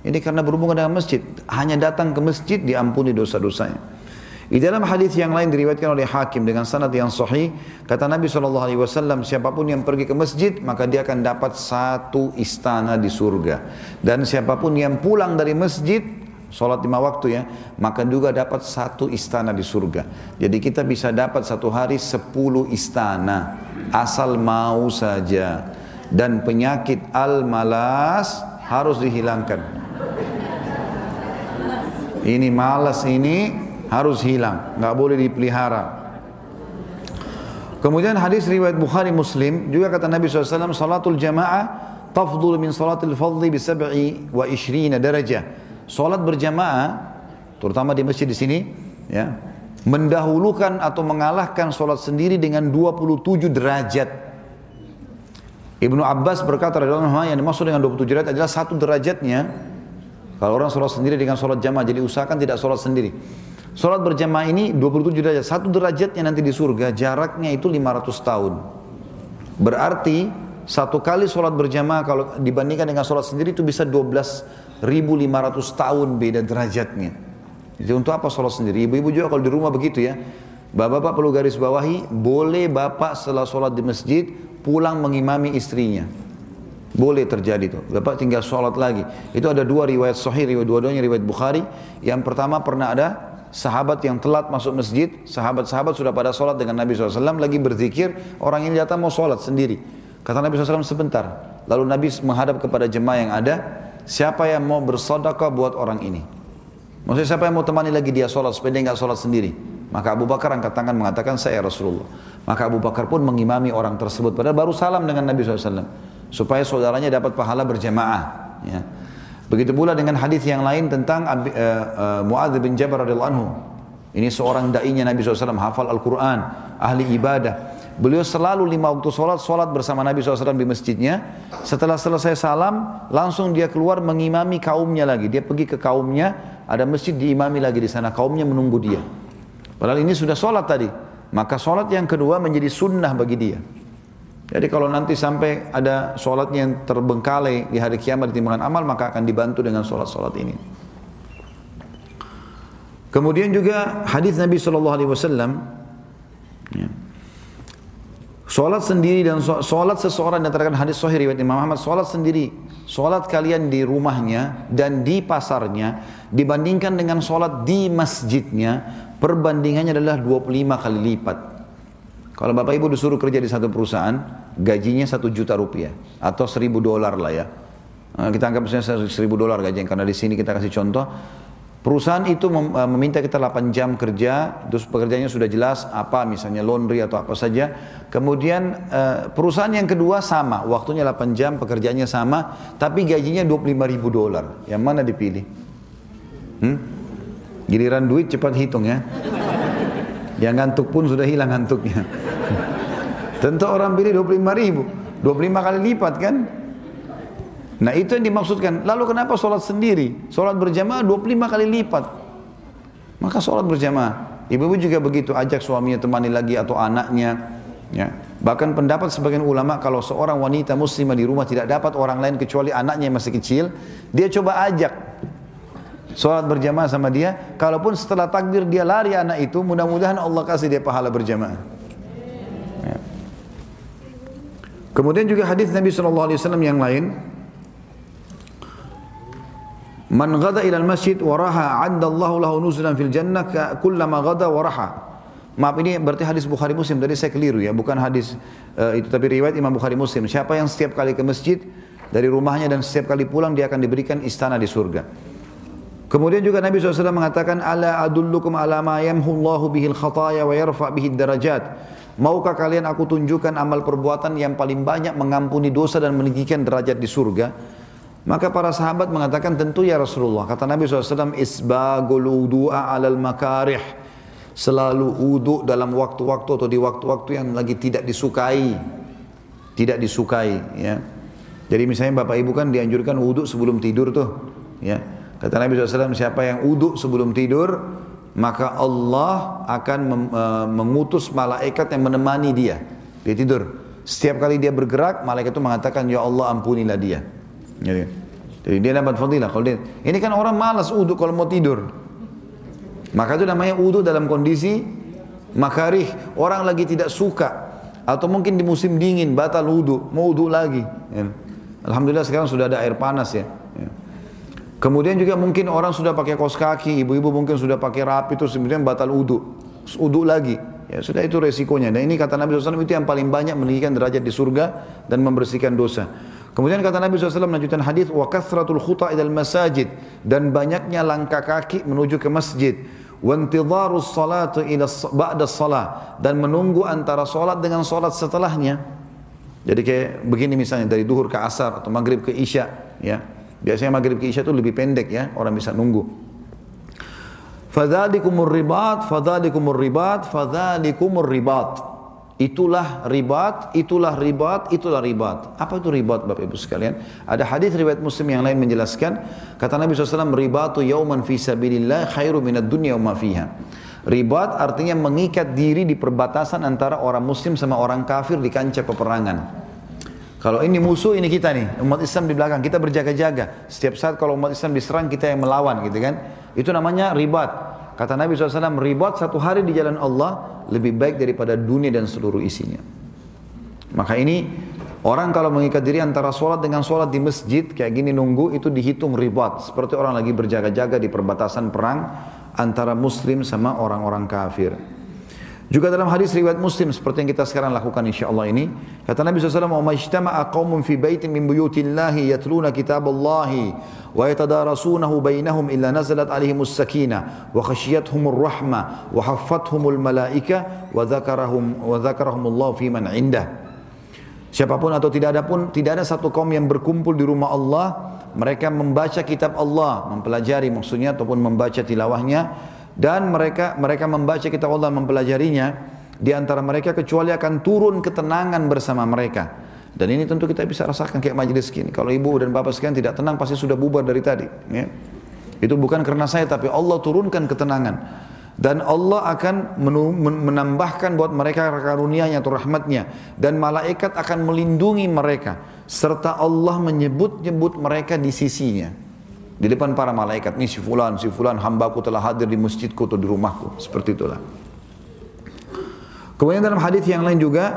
Ini karena berhubungan dengan masjid. Hanya datang ke masjid diampuni dosa-dosanya. Di dalam hadis yang lain diriwayatkan oleh Hakim dengan sanad yang sahih, kata Nabi SAW, siapa pun yang pergi ke masjid, maka dia akan dapat satu istana di surga. Dan siapa pun yang pulang dari masjid, sholat lima waktu ya, maka juga dapat satu istana di surga. Jadi kita bisa dapat satu hari sepuluh istana, asal mau saja. Dan penyakit al-malas harus dihilangkan. Ini malas ini harus hilang, nggak boleh dipelihara. Kemudian hadis riwayat Bukhari Muslim juga kata Nabi SAW salatul jamaah tafdul min salatil fadli bi sab'i wa ishrina darajah. Salat berjamaah terutama di masjid di sini ya mendahulukan atau mengalahkan salat sendiri dengan 27 derajat. Ibnu Abbas berkata yang dimaksud dengan 27 derajat adalah satu derajatnya kalau orang sholat sendiri dengan sholat jamaah, jadi usahakan tidak sholat sendiri. Sholat berjamaah ini 27 derajat. Satu derajatnya nanti di surga, jaraknya itu 500 tahun. Berarti satu kali sholat berjamaah kalau dibandingkan dengan sholat sendiri itu bisa 12.500 tahun beda derajatnya. Jadi untuk apa sholat sendiri? Ibu-ibu juga kalau di rumah begitu ya. Bapak-bapak perlu garis bawahi, boleh bapak setelah sholat di masjid pulang mengimami istrinya. Boleh terjadi itu. Bapak tinggal sholat lagi. Itu ada dua riwayat sahih, riwayat dua-duanya riwayat Bukhari. Yang pertama pernah ada sahabat yang telat masuk masjid. Sahabat-sahabat sudah pada sholat dengan Nabi SAW lagi berzikir. Orang ini datang mau sholat sendiri. Kata Nabi SAW sebentar. Lalu Nabi menghadap kepada jemaah yang ada. Siapa yang mau bersodakah buat orang ini? Maksudnya siapa yang mau temani lagi dia sholat supaya dia nggak sholat sendiri? Maka Abu Bakar angkat tangan mengatakan saya Rasulullah. Maka Abu Bakar pun mengimami orang tersebut. Padahal baru salam dengan Nabi SAW supaya saudaranya dapat pahala berjamaah ya. Begitu pula dengan hadis yang lain tentang uh, uh, Muadz bin Jabal radhiyallahu anhu. Ini seorang dai-nya Nabi SAW, hafal Al-Quran, ahli ibadah. Beliau selalu lima waktu sholat, sholat bersama Nabi SAW di masjidnya. Setelah selesai salam, langsung dia keluar mengimami kaumnya lagi. Dia pergi ke kaumnya, ada masjid diimami lagi di sana. Kaumnya menunggu dia. Padahal ini sudah sholat tadi. maka sholat yang kedua menjadi sunnah bagi dia. Jadi kalau nanti sampai ada sholatnya yang terbengkalai di hari kiamat di timbangan amal, maka akan dibantu dengan sholat-sholat ini. Kemudian juga hadis Nabi Shallallahu Alaihi Wasallam, ya, sholat sendiri dan sholat seseorang yang terkait hadis Sahih riwayat Imam Ahmad, sholat sendiri, sholat kalian di rumahnya dan di pasarnya dibandingkan dengan sholat di masjidnya, perbandingannya adalah 25 kali lipat. Kalau bapak ibu disuruh kerja di satu perusahaan, gajinya satu juta rupiah atau seribu dolar lah ya. Nah, kita anggap misalnya seribu dolar gajinya karena di sini kita kasih contoh. Perusahaan itu eh, meminta kita 8 jam kerja, terus pekerjaannya sudah jelas apa misalnya laundry atau apa saja. Kemudian eh, perusahaan yang kedua sama, waktunya 8 jam, pekerjaannya sama, tapi gajinya 25 ribu dolar. Yang mana dipilih? Hmm? Giliran duit cepat hitung ya. Yang ngantuk pun sudah hilang ngantuknya. Tentu orang pilih 25 ribu. 25 kali lipat kan? Nah itu yang dimaksudkan. Lalu kenapa sholat sendiri? Sholat berjamaah 25 kali lipat. Maka sholat berjamaah. Ibu-ibu juga begitu. Ajak suaminya temani lagi atau anaknya. Ya. Bahkan pendapat sebagian ulama kalau seorang wanita muslimah di rumah tidak dapat orang lain kecuali anaknya yang masih kecil. Dia coba ajak sholat berjamaah sama dia. Kalaupun setelah takbir dia lari anak itu, mudah-mudahan Allah kasih dia pahala berjamaah. Ya. Kemudian juga hadis Nabi SAW yang lain, Man ghada ila masjid waraha adda Allahu lahu nuzulan fil jannah kullama ghada waraha. Maaf ini berarti hadis Bukhari Muslim tadi saya keliru ya, bukan hadis uh, itu tapi riwayat Imam Bukhari Muslim. Siapa yang setiap kali ke masjid dari rumahnya dan setiap kali pulang dia akan diberikan istana di surga. Kemudian juga Nabi SAW mengatakan, Ala adullukum ala ma yamhullahu bihil khataya wa yarfa bihid darajat. Maukah kalian aku tunjukkan amal perbuatan yang paling banyak mengampuni dosa dan meninggikan derajat di surga? Maka para sahabat mengatakan tentu ya Rasulullah. Kata Nabi SAW, Isbagul udu'a alal makarih. Selalu uduk dalam waktu-waktu atau di waktu-waktu yang lagi tidak disukai. Tidak disukai. Ya. Jadi misalnya bapak ibu kan dianjurkan uduk sebelum tidur tuh. Ya. Kata Nabi SAW, siapa yang uduk sebelum tidur, maka Allah akan uh, mengutus malaikat yang menemani dia. Dia tidur. Setiap kali dia bergerak, malaikat itu mengatakan, Ya Allah ampunilah dia. Jadi, jadi dia dapat fadilah. Kalau dia, ini kan orang malas uduk kalau mau tidur. Maka itu namanya uduk dalam kondisi makarih. Orang lagi tidak suka. Atau mungkin di musim dingin, batal uduk, mau uduk lagi. Ya. Alhamdulillah sekarang sudah ada air panas ya. Kemudian juga mungkin orang sudah pakai kos kaki, ibu-ibu mungkin sudah pakai rapi terus kemudian batal udu, udu lagi. Ya sudah itu resikonya. Dan ini kata Nabi SAW itu yang paling banyak meninggikan derajat di surga dan membersihkan dosa. Kemudian kata Nabi SAW melanjutkan hadis wa kathratul khuta idal masajid dan banyaknya langkah kaki menuju ke masjid. Wa intidharus salatu ila ba'da salah dan menunggu antara salat dengan salat setelahnya. Jadi kayak begini misalnya dari duhur ke asar atau maghrib ke isya, ya. Biasanya maghrib ke isya itu lebih pendek ya, orang bisa nunggu. Fadzalikumur ribat, fadzalikumur ribat, fadzalikumur ribat. Itulah ribat, itulah ribat, itulah ribat. Apa itu ribat Bapak Ibu sekalian? Ada hadis riwayat Muslim yang lain menjelaskan, kata Nabi SAW, ribatu yauman fi sabilillah khairu minad dunya wa. Ribat artinya mengikat diri di perbatasan antara orang muslim sama orang kafir di kancah peperangan. Kalau ini musuh, ini kita nih. Umat Islam di belakang, kita berjaga-jaga. Setiap saat kalau umat Islam diserang, kita yang melawan gitu kan. Itu namanya ribat. Kata Nabi SAW, ribat satu hari di jalan Allah lebih baik daripada dunia dan seluruh isinya. Maka ini orang kalau mengikat diri antara sholat dengan sholat di masjid, kayak gini nunggu, itu dihitung ribat. Seperti orang lagi berjaga-jaga di perbatasan perang antara muslim sama orang-orang kafir. Juga dalam hadis riwayat Muslim seperti yang kita sekarang lakukan insyaallah ini, kata Nabi SAW, "Wa majtama'a qaumun fi baitin min buyutillahi yatluna kitaballahi wa yatadarasunahu bainahum illa nazalat alaihimus sakinah wa khashiyatuhumur rahmah wa haffathumul malaika wa dzakarahum wa dzakarahumullahu fi man indah." Siapa pun atau tidak ada pun tidak ada satu kaum yang berkumpul di rumah Allah, mereka membaca kitab Allah, mempelajari maksudnya ataupun membaca tilawahnya dan mereka mereka membaca kitab Allah mempelajarinya di antara mereka kecuali akan turun ketenangan bersama mereka. Dan ini tentu kita bisa rasakan kayak majelis gini. Kalau ibu dan bapak sekalian tidak tenang pasti sudah bubar dari tadi. Ya. Itu bukan karena saya tapi Allah turunkan ketenangan. dan Allah akan menambahkan buat mereka karunia-Nya atau rahmatnya dan malaikat akan melindungi mereka serta Allah menyebut-nyebut mereka di sisinya di depan para malaikat ini si fulan si fulan hambaku telah hadir di masjidku atau di rumahku. Seperti itulah. Kemudian dalam hadis yang lain juga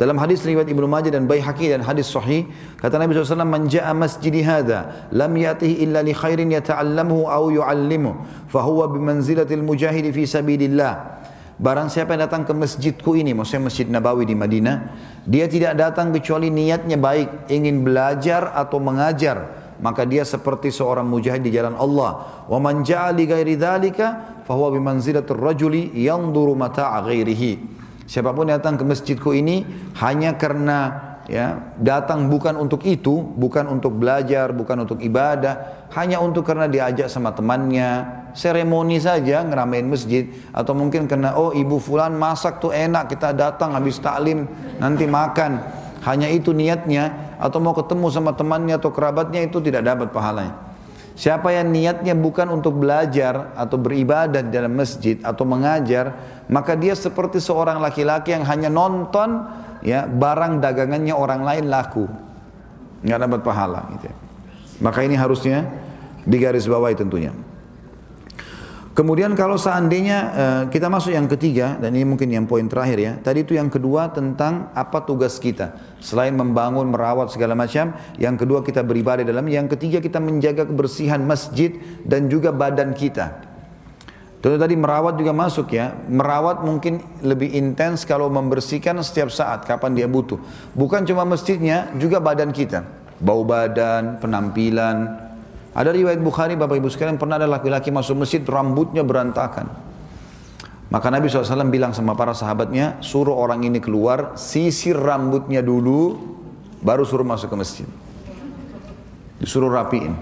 dalam hadis riwayat Ibnu Majah dan Baihaqi dan hadis sahih kata Nabi SAW man ja'a masjidi hadha lam yatihi illa li khairin yata'allamuhu aw yu'allimuhu fahuwa bimanzilatil mujahidi fi sabilillah. Barang siapa yang datang ke masjidku ini, maksudnya Masjid Nabawi di Madinah, dia tidak datang kecuali niatnya baik, ingin belajar atau mengajar, maka dia seperti seorang mujahid di jalan Allah. Wa man ja'a li ghairi dzalika fahuwa bimanzilatir rajuli yanzuru mata'a ghairihi. Siapa pun yang datang ke masjidku ini hanya karena ya datang bukan untuk itu, bukan untuk belajar, bukan untuk ibadah, hanya untuk karena diajak sama temannya, seremoni saja ngeramein masjid atau mungkin karena oh ibu fulan masak tuh enak kita datang habis taklim nanti makan. Hanya itu niatnya atau mau ketemu sama temannya atau kerabatnya itu tidak dapat pahalanya. Siapa yang niatnya bukan untuk belajar atau beribadah di dalam masjid atau mengajar, maka dia seperti seorang laki-laki yang hanya nonton ya barang dagangannya orang lain laku. nggak dapat pahala gitu. Ya. Maka ini harusnya digarisbawahi tentunya. Kemudian kalau seandainya uh, kita masuk yang ketiga dan ini mungkin yang poin terakhir ya. Tadi itu yang kedua tentang apa tugas kita. Selain membangun, merawat segala macam, yang kedua kita beribadah dalam, yang ketiga kita menjaga kebersihan masjid dan juga badan kita. Tentu tadi merawat juga masuk ya. Merawat mungkin lebih intens kalau membersihkan setiap saat kapan dia butuh. Bukan cuma masjidnya, juga badan kita. Bau badan, penampilan, ada riwayat Bukhari, Bapak Ibu sekalian, pernah ada laki-laki masuk masjid, rambutnya berantakan. Maka Nabi SAW bilang sama para sahabatnya, suruh orang ini keluar, sisir rambutnya dulu, baru suruh masuk ke masjid. Disuruh rapiin.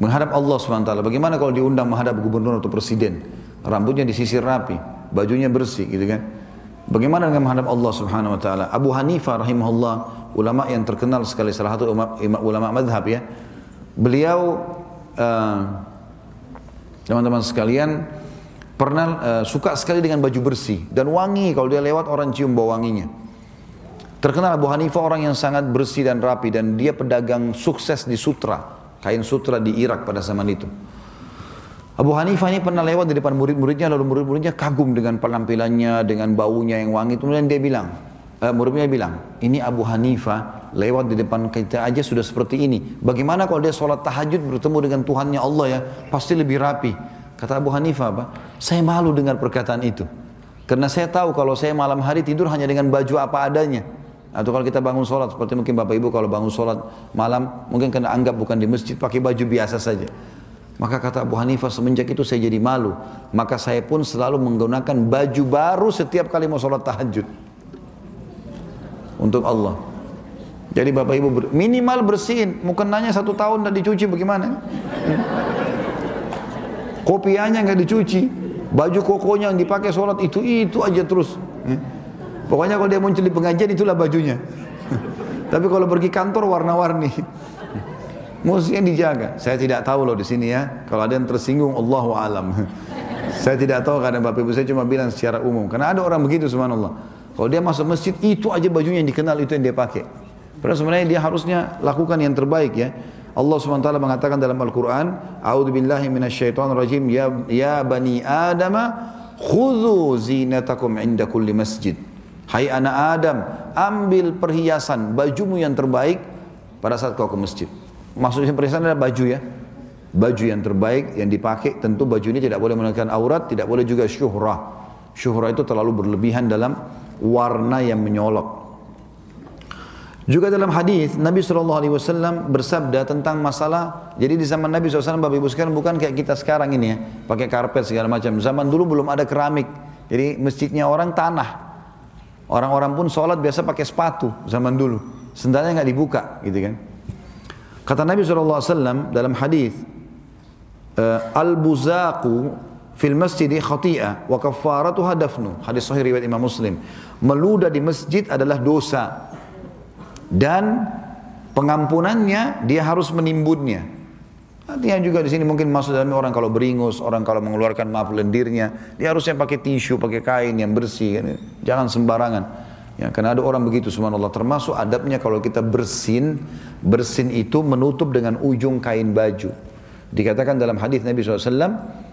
Menghadap Allah SWT. Bagaimana kalau diundang menghadap gubernur atau presiden? Rambutnya disisir rapi, bajunya bersih gitu kan. Bagaimana dengan menghadap Allah Subhanahu wa taala? Abu Hanifah rahimahullah, ulama yang terkenal sekali salah satu ulama, ulama madhab ya, Beliau eh, teman-teman uh, sekalian pernah uh, suka sekali dengan baju bersih dan wangi kalau dia lewat orang cium bau wanginya. Terkenal Abu Hanifah orang yang sangat bersih dan rapi dan dia pedagang sukses di sutra, kain sutra di Irak pada zaman itu. Abu Hanifah ini pernah lewat di depan murid-muridnya lalu murid-muridnya kagum dengan penampilannya, dengan baunya yang wangi. Kemudian dia bilang, uh, muridnya bilang, ini Abu Hanifah lewat di depan kita aja sudah seperti ini. Bagaimana kalau dia sholat tahajud bertemu dengan Tuhannya Allah ya, pasti lebih rapi. Kata Abu Hanifah apa? Saya malu dengar perkataan itu. Karena saya tahu kalau saya malam hari tidur hanya dengan baju apa adanya. Atau kalau kita bangun sholat, seperti mungkin Bapak Ibu kalau bangun sholat malam, mungkin kena anggap bukan di masjid, pakai baju biasa saja. Maka kata Abu Hanifah semenjak itu saya jadi malu. Maka saya pun selalu menggunakan baju baru setiap kali mau sholat tahajud. Untuk Allah. Jadi bapak ibu ber, minimal bersihin. Mukenanya satu tahun dan dicuci bagaimana? Kopiannya nggak dicuci. Baju kokonya yang dipakai sholat itu itu aja terus. Hmm. Pokoknya kalau dia muncul di pengajian itulah bajunya. Tapi kalau pergi kantor warna-warni. Mestinya dijaga. Saya tidak tahu loh di sini ya. Kalau ada yang tersinggung, Allah alam. Saya tidak tahu karena Bapak Ibu saya cuma bilang secara umum. Karena ada orang begitu subhanallah. Kalau dia masuk masjid itu aja bajunya yang dikenal itu yang dia pakai. Padahal sebenarnya dia harusnya lakukan yang terbaik ya. Allah SWT mengatakan dalam Al-Quran, rajim, ya, ya bani Adam, khudhu zinatakum inda kulli masjid. Hai anak Adam, ambil perhiasan, bajumu yang terbaik pada saat kau ke masjid. Maksudnya perhiasan adalah baju ya. Baju yang terbaik yang dipakai, tentu baju ini tidak boleh menunjukkan aurat, tidak boleh juga syuhrah. Syuhrah itu terlalu berlebihan dalam warna yang menyolok. Juga dalam hadis Nabi Shallallahu Alaihi Wasallam bersabda tentang masalah. Jadi di zaman Nabi SAW, Bapak Ibu sekarang bukan kayak kita sekarang ini ya, pakai karpet segala macam. Zaman dulu belum ada keramik. Jadi masjidnya orang tanah. Orang-orang pun sholat biasa pakai sepatu zaman dulu. Sendalnya nggak dibuka, gitu kan? Kata Nabi SAW dalam hadis, eh, al buzaku fil masjid khati'ah wa kafaratuha dafnu. Hadis sahih riwayat Imam Muslim. Meludah di masjid adalah dosa dan pengampunannya dia harus menimbunnya. Artinya juga di sini mungkin masuk dalam orang kalau beringus, orang kalau mengeluarkan maaf lendirnya, dia harusnya pakai tisu, pakai kain yang bersih, kan? jangan sembarangan. Ya, karena ada orang begitu subhanallah. Termasuk adabnya kalau kita bersin, bersin itu menutup dengan ujung kain baju. Dikatakan dalam hadis Nabi SAW,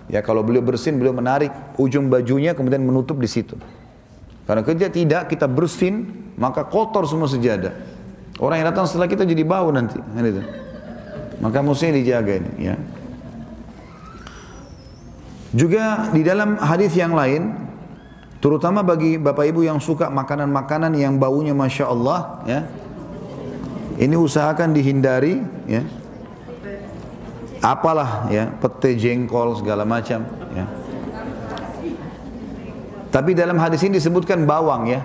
ya kalau beliau bersin, beliau menarik ujung bajunya kemudian menutup di situ. Karena kerja tidak kita bersin, maka kotor semua sejadah. Orang yang datang setelah kita jadi bau nanti. Kan. Maka mesti dijaga ini. Ya. Juga di dalam hadis yang lain, terutama bagi bapak ibu yang suka makanan-makanan yang baunya masya Allah, ya, ini usahakan dihindari, ya. Apalah ya, pete jengkol segala macam, ya. Tapi dalam hadis ini disebutkan bawang ya.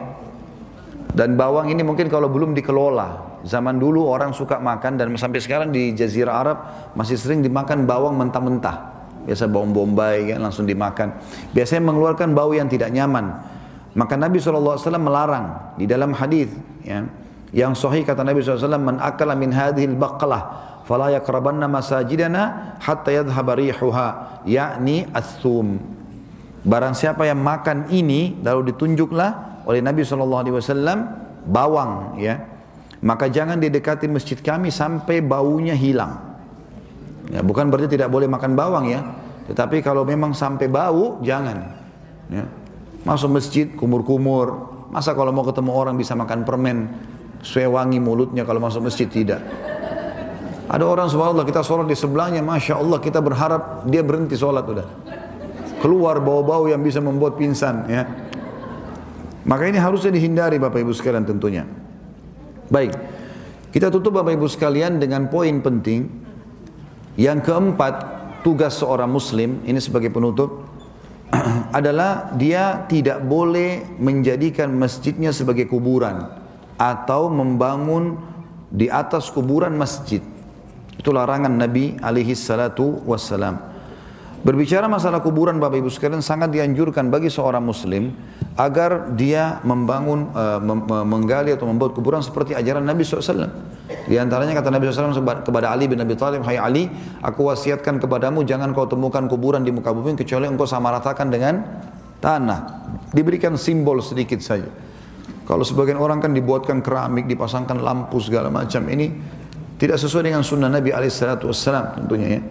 Dan bawang ini mungkin kalau belum dikelola, Zaman dulu orang suka makan dan sampai sekarang di Jazirah Arab masih sering dimakan bawang mentah-mentah. Biasa bawang bombay kan langsung dimakan. Biasanya mengeluarkan bau yang tidak nyaman. Maka Nabi SAW melarang di dalam hadis ya, yang sahih kata Nabi SAW man akala min hadhil baqalah fala yakrabanna masajidana hatta yadhhab rihuha yakni as-sum. Barang siapa yang makan ini lalu ditunjuklah oleh Nabi SAW bawang ya maka jangan didekati masjid kami sampai baunya hilang. Ya, bukan berarti tidak boleh makan bawang ya, tetapi kalau memang sampai bau jangan. Ya. Masuk masjid kumur-kumur, masa kalau mau ketemu orang bisa makan permen, supaya wangi mulutnya kalau masuk masjid tidak. Ada orang subhanallah kita sholat di sebelahnya, masya Allah kita berharap dia berhenti sholat udah. Keluar bau-bau yang bisa membuat pingsan ya. Maka ini harusnya dihindari Bapak Ibu sekalian tentunya. Baik, kita tutup Bapak Ibu sekalian dengan poin penting. Yang keempat, tugas seorang muslim, ini sebagai penutup, adalah dia tidak boleh menjadikan masjidnya sebagai kuburan atau membangun di atas kuburan masjid. Itu larangan Nabi alaihi salatu wassalam. Berbicara masalah kuburan Bapak Ibu sekalian sangat dianjurkan bagi seorang muslim agar dia membangun, uh, menggali atau membuat kuburan seperti ajaran Nabi SAW. Di antaranya kata Nabi SAW kepada Ali bin Abi Thalib, Hai Ali, aku wasiatkan kepadamu jangan kau temukan kuburan di muka bumi kecuali engkau sama ratakan dengan tanah. Diberikan simbol sedikit saja. Kalau sebagian orang kan dibuatkan keramik, dipasangkan lampu segala macam. Ini tidak sesuai dengan sunnah Nabi SAW tentunya ya.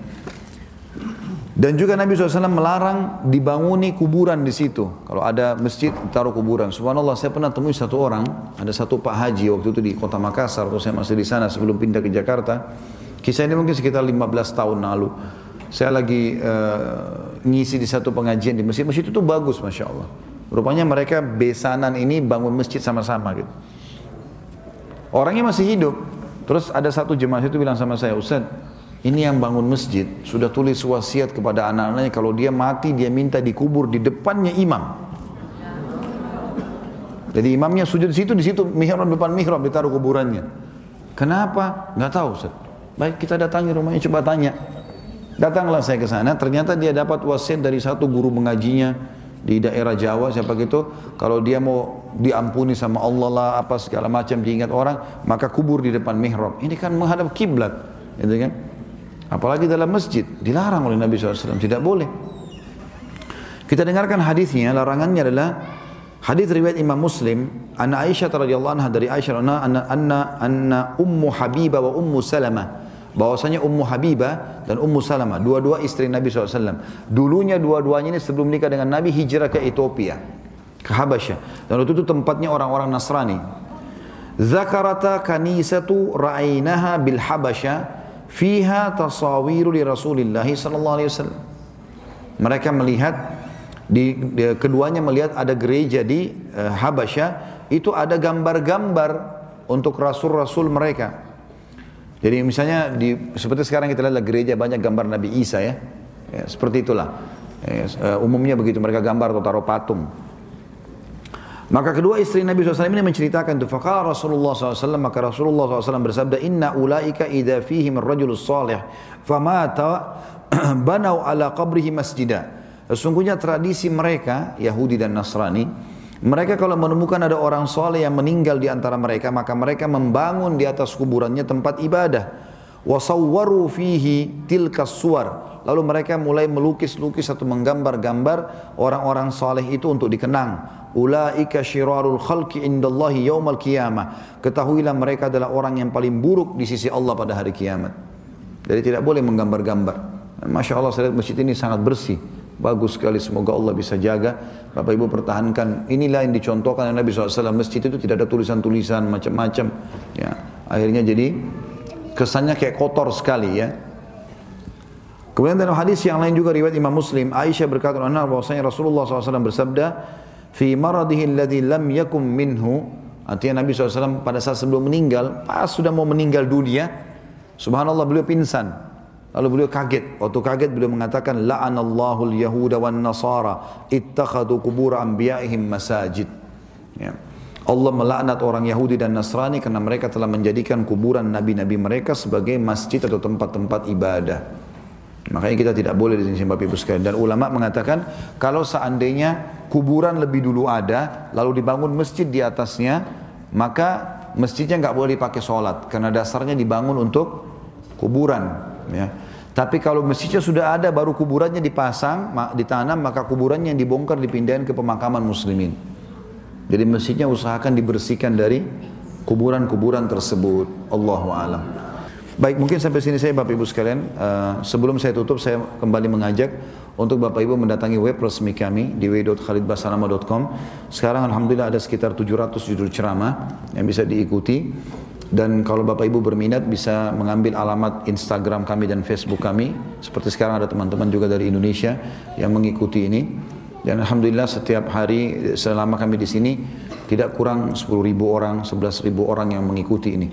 Dan juga Nabi SAW melarang dibanguni kuburan di situ. Kalau ada masjid, taruh kuburan. Subhanallah, saya pernah temui satu orang, ada satu Pak Haji waktu itu di kota Makassar, waktu saya masih di sana sebelum pindah ke Jakarta. Kisah ini mungkin sekitar 15 tahun lalu. Saya lagi uh, ngisi di satu pengajian di masjid. Masjid itu bagus, Masya Allah. Rupanya mereka besanan ini bangun masjid sama-sama gitu. Orangnya masih hidup. Terus ada satu jemaah itu bilang sama saya, Ustaz, ini yang bangun masjid sudah tulis wasiat kepada anak-anaknya kalau dia mati dia minta dikubur di depannya imam. Jadi imamnya sujud di situ, di situ mihrab depan mihrab ditaruh kuburannya. Kenapa? Nggak tahu Ustaz. Baik kita datangi rumahnya coba tanya. Datanglah saya ke sana, ternyata dia dapat wasiat dari satu guru mengajinya di daerah Jawa siapa gitu kalau dia mau diampuni sama Allah lah apa segala macam diingat orang maka kubur di depan mihrab ini kan menghadap kiblat gitu kan Apalagi dalam masjid, dilarang oleh Nabi SAW, tidak boleh. Kita dengarkan hadisnya, larangannya adalah hadis riwayat Imam Muslim, Anna Aisyah radhiyallahu anha dari Aisyah anna anna anna Ummu Habibah wa Ummu Salamah bahwasanya Ummu Habibah dan Ummu Salamah, dua-dua istri Nabi SAW. Dulunya dua-duanya ini sebelum nikah dengan Nabi hijrah ke Ethiopia, ke Habasyah. Dan itu, itu tempatnya orang-orang Nasrani. Zakarata kanisatu ra'ainaha bil Habasyah fiha tasawiru li Rasulillah sallallahu alaihi wasallam. Mereka melihat di, di keduanya melihat ada gereja di uh, Habasyah itu ada gambar-gambar untuk rasul-rasul mereka. Jadi misalnya di seperti sekarang kita lihat gereja banyak gambar Nabi Isa ya. ya seperti itulah. Ya, uh, umumnya begitu mereka gambar atau taruh patung. Maka kedua istri Nabi SAW ini menceritakan itu. Fakala Rasulullah SAW, maka Rasulullah SAW bersabda, Inna ulaika idha fihim rajulus salih, famata banau ala qabrihi masjidah. Sesungguhnya tradisi mereka, Yahudi dan Nasrani, mereka kalau menemukan ada orang soleh yang meninggal di antara mereka, maka mereka membangun di atas kuburannya tempat ibadah. Wasawwaru fihi tilkas suwar. Lalu mereka mulai melukis-lukis atau menggambar-gambar orang-orang saleh itu untuk dikenang. Ulaika syirarul khalqi indallahi yaumal qiyamah. Ketahuilah mereka adalah orang yang paling buruk di sisi Allah pada hari kiamat. Jadi tidak boleh menggambar-gambar. Masya Allah saya lihat masjid ini sangat bersih. Bagus sekali, semoga Allah bisa jaga. Bapak Ibu pertahankan. Inilah yang dicontohkan oleh Nabi SAW. Masjid itu tidak ada tulisan-tulisan macam-macam. Ya, akhirnya jadi kesannya kayak kotor sekali ya. Kemudian dalam hadis yang lain juga riwayat Imam Muslim, Aisyah berkata anha bahwasanya Rasulullah SAW bersabda, "Fi maradihi alladhi lam yakum minhu" Artinya Nabi SAW pada saat sebelum meninggal, pas sudah mau meninggal dunia, subhanallah beliau pingsan. Lalu beliau kaget. Waktu kaget beliau mengatakan, La'anallahu al-Yahuda wan Nasara ittakhadu kubur anbiya'ihim masajid. Ya. Allah melaknat orang Yahudi dan Nasrani karena mereka telah menjadikan kuburan nabi-nabi mereka sebagai masjid atau tempat-tempat ibadah. Makanya kita tidak boleh di sini Bapak Ibu sekalian. Dan ulama mengatakan kalau seandainya kuburan lebih dulu ada, lalu dibangun masjid di atasnya, maka masjidnya nggak boleh dipakai sholat karena dasarnya dibangun untuk kuburan. Ya. Tapi kalau masjidnya sudah ada, baru kuburannya dipasang, ditanam, maka kuburannya yang dibongkar dipindahkan ke pemakaman muslimin. Jadi masjidnya usahakan dibersihkan dari kuburan-kuburan tersebut. Allahu alam. Baik, mungkin sampai sini saya Bapak Ibu sekalian. Uh, sebelum saya tutup, saya kembali mengajak untuk Bapak Ibu mendatangi web resmi kami di w.khalidbasalama.com. Sekarang Alhamdulillah ada sekitar 700 judul ceramah yang bisa diikuti. Dan kalau Bapak Ibu berminat bisa mengambil alamat Instagram kami dan Facebook kami. Seperti sekarang ada teman-teman juga dari Indonesia yang mengikuti ini. Dan Alhamdulillah setiap hari selama kami di sini tidak kurang 10 ribu orang, 11 ribu orang yang mengikuti ini.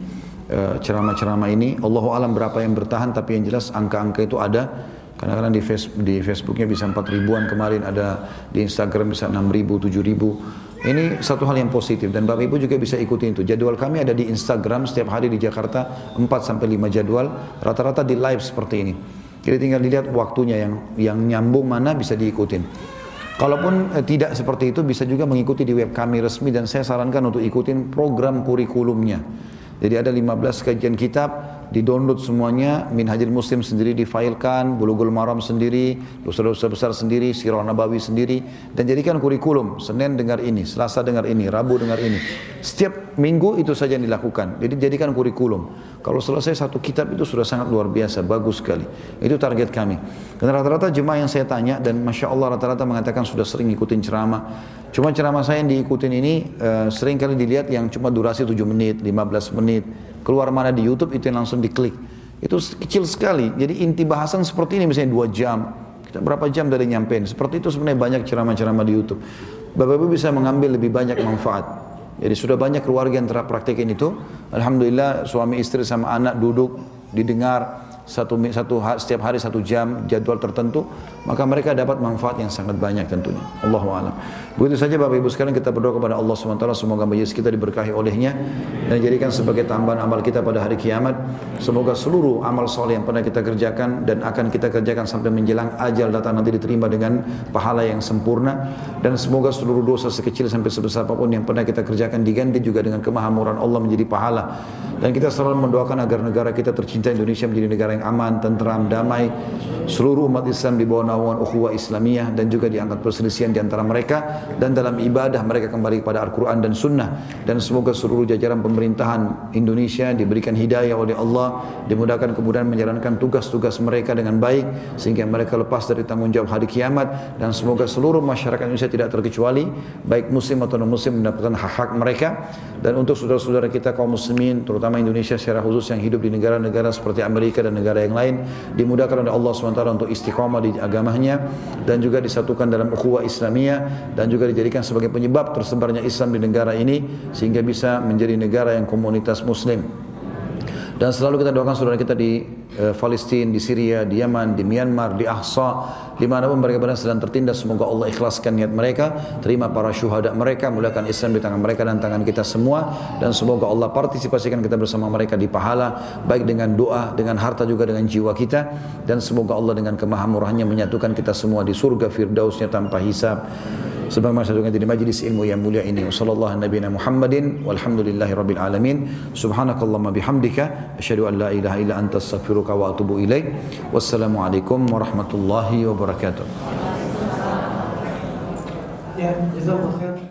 Eh, ceramah-ceramah ini, Allah alam berapa yang bertahan, tapi yang jelas angka-angka itu ada. Kadang-kadang di, face, di Facebooknya bisa 4 ribuan kemarin, ada di Instagram bisa 6 ribu, 7 ribu. Ini satu hal yang positif dan Bapak Ibu juga bisa ikuti itu. Jadwal kami ada di Instagram setiap hari di Jakarta 4 sampai 5 jadwal, rata-rata di live seperti ini. Jadi tinggal dilihat waktunya yang yang nyambung mana bisa diikutin. Kalaupun eh, tidak seperti itu bisa juga mengikuti di web kami resmi dan saya sarankan untuk ikutin program kurikulumnya. Jadi ada 15 kajian kitab di-download semuanya, Minhajul Muslim sendiri difailkan, Bulughul Maram sendiri, dosa-dosa besar sendiri, Sirah Nabawi sendiri, dan jadikan kurikulum. Senin dengar ini, Selasa dengar ini, Rabu dengar ini. Setiap minggu itu saja yang dilakukan. Jadi jadikan kurikulum. Kalau selesai satu kitab itu sudah sangat luar biasa, bagus sekali. Itu target kami. Dan rata-rata jemaah yang saya tanya, dan Masya Allah rata-rata mengatakan sudah sering ikutin ceramah. Cuma ceramah saya yang diikutin ini uh, sering kali dilihat yang cuma durasi 7 menit, 15 menit, keluar mana di YouTube itu yang langsung diklik. Itu kecil sekali. Jadi inti bahasan seperti ini misalnya dua jam. Kita berapa jam dari nyampein. Seperti itu sebenarnya banyak ceramah-ceramah di YouTube. Bapak-Ibu bisa mengambil lebih banyak manfaat. Jadi sudah banyak keluarga yang telah praktekin itu. Alhamdulillah suami istri sama anak duduk, didengar, satu, satu setiap hari satu jam jadwal tertentu maka mereka dapat manfaat yang sangat banyak tentunya. Allah alam. Begitu saja Bapak Ibu sekarang kita berdoa kepada Allah SWT semoga majlis kita diberkahi olehnya dan dijadikan sebagai tambahan amal kita pada hari kiamat. Semoga seluruh amal soleh yang pernah kita kerjakan dan akan kita kerjakan sampai menjelang ajal datang nanti diterima dengan pahala yang sempurna. Dan semoga seluruh dosa sekecil sampai sebesar apa pun yang pernah kita kerjakan diganti juga dengan kemahamuran Allah menjadi pahala. Dan kita selalu mendoakan agar negara kita tercinta Indonesia menjadi negara yang aman, tentram, damai. Seluruh umat Islam di bawah naungan ukhuwah Islamiyah dan juga diangkat perselisihan di antara mereka dan dalam ibadah mereka kembali kepada Al-Qur'an dan Sunnah. Dan semoga seluruh jajaran pemerintahan Indonesia diberikan hidayah oleh Allah, dimudahkan kemudian menjalankan tugas-tugas mereka dengan baik sehingga mereka lepas dari tanggung jawab hari kiamat. Dan semoga seluruh masyarakat Indonesia tidak terkecuali baik muslim atau non muslim mendapatkan hak-hak mereka. Dan untuk saudara-saudara kita kaum muslimin terutama Indonesia secara khusus yang hidup di negara-negara seperti Amerika dan negara yang lain dimudahkan oleh Allah SWT untuk istiqamah di agamanya dan juga disatukan dalam ukhuwah Islamiyah dan juga dijadikan sebagai penyebab tersebarnya Islam di negara ini sehingga bisa menjadi negara yang komunitas muslim. Dan selalu kita doakan saudara kita di uh, Palestina, di Syria, di Yaman, di Myanmar, di Ahsa, di mana pun mereka benar sedang tertindas, semoga Allah ikhlaskan niat mereka, terima para syuhada mereka, muliakan Islam di tangan mereka dan tangan kita semua, dan semoga Allah partisipasikan kita bersama mereka di pahala, baik dengan doa, dengan harta juga dengan jiwa kita, dan semoga Allah dengan kemahamurahannya menyatukan kita semua di surga firdausnya tanpa hisab. Sebagaimana saya di majlis ilmu yang mulia ini. Wassallallahu nabiyana Muhammadin walhamdulillahi rabbil alamin. Subhanakallahumma bihamdika asyhadu an la ilaha illa anta astaghfiruka wa atubu ilaik. Wassalamualaikum warahmatullahi wabarakatuh. Ya, jazakallah khair.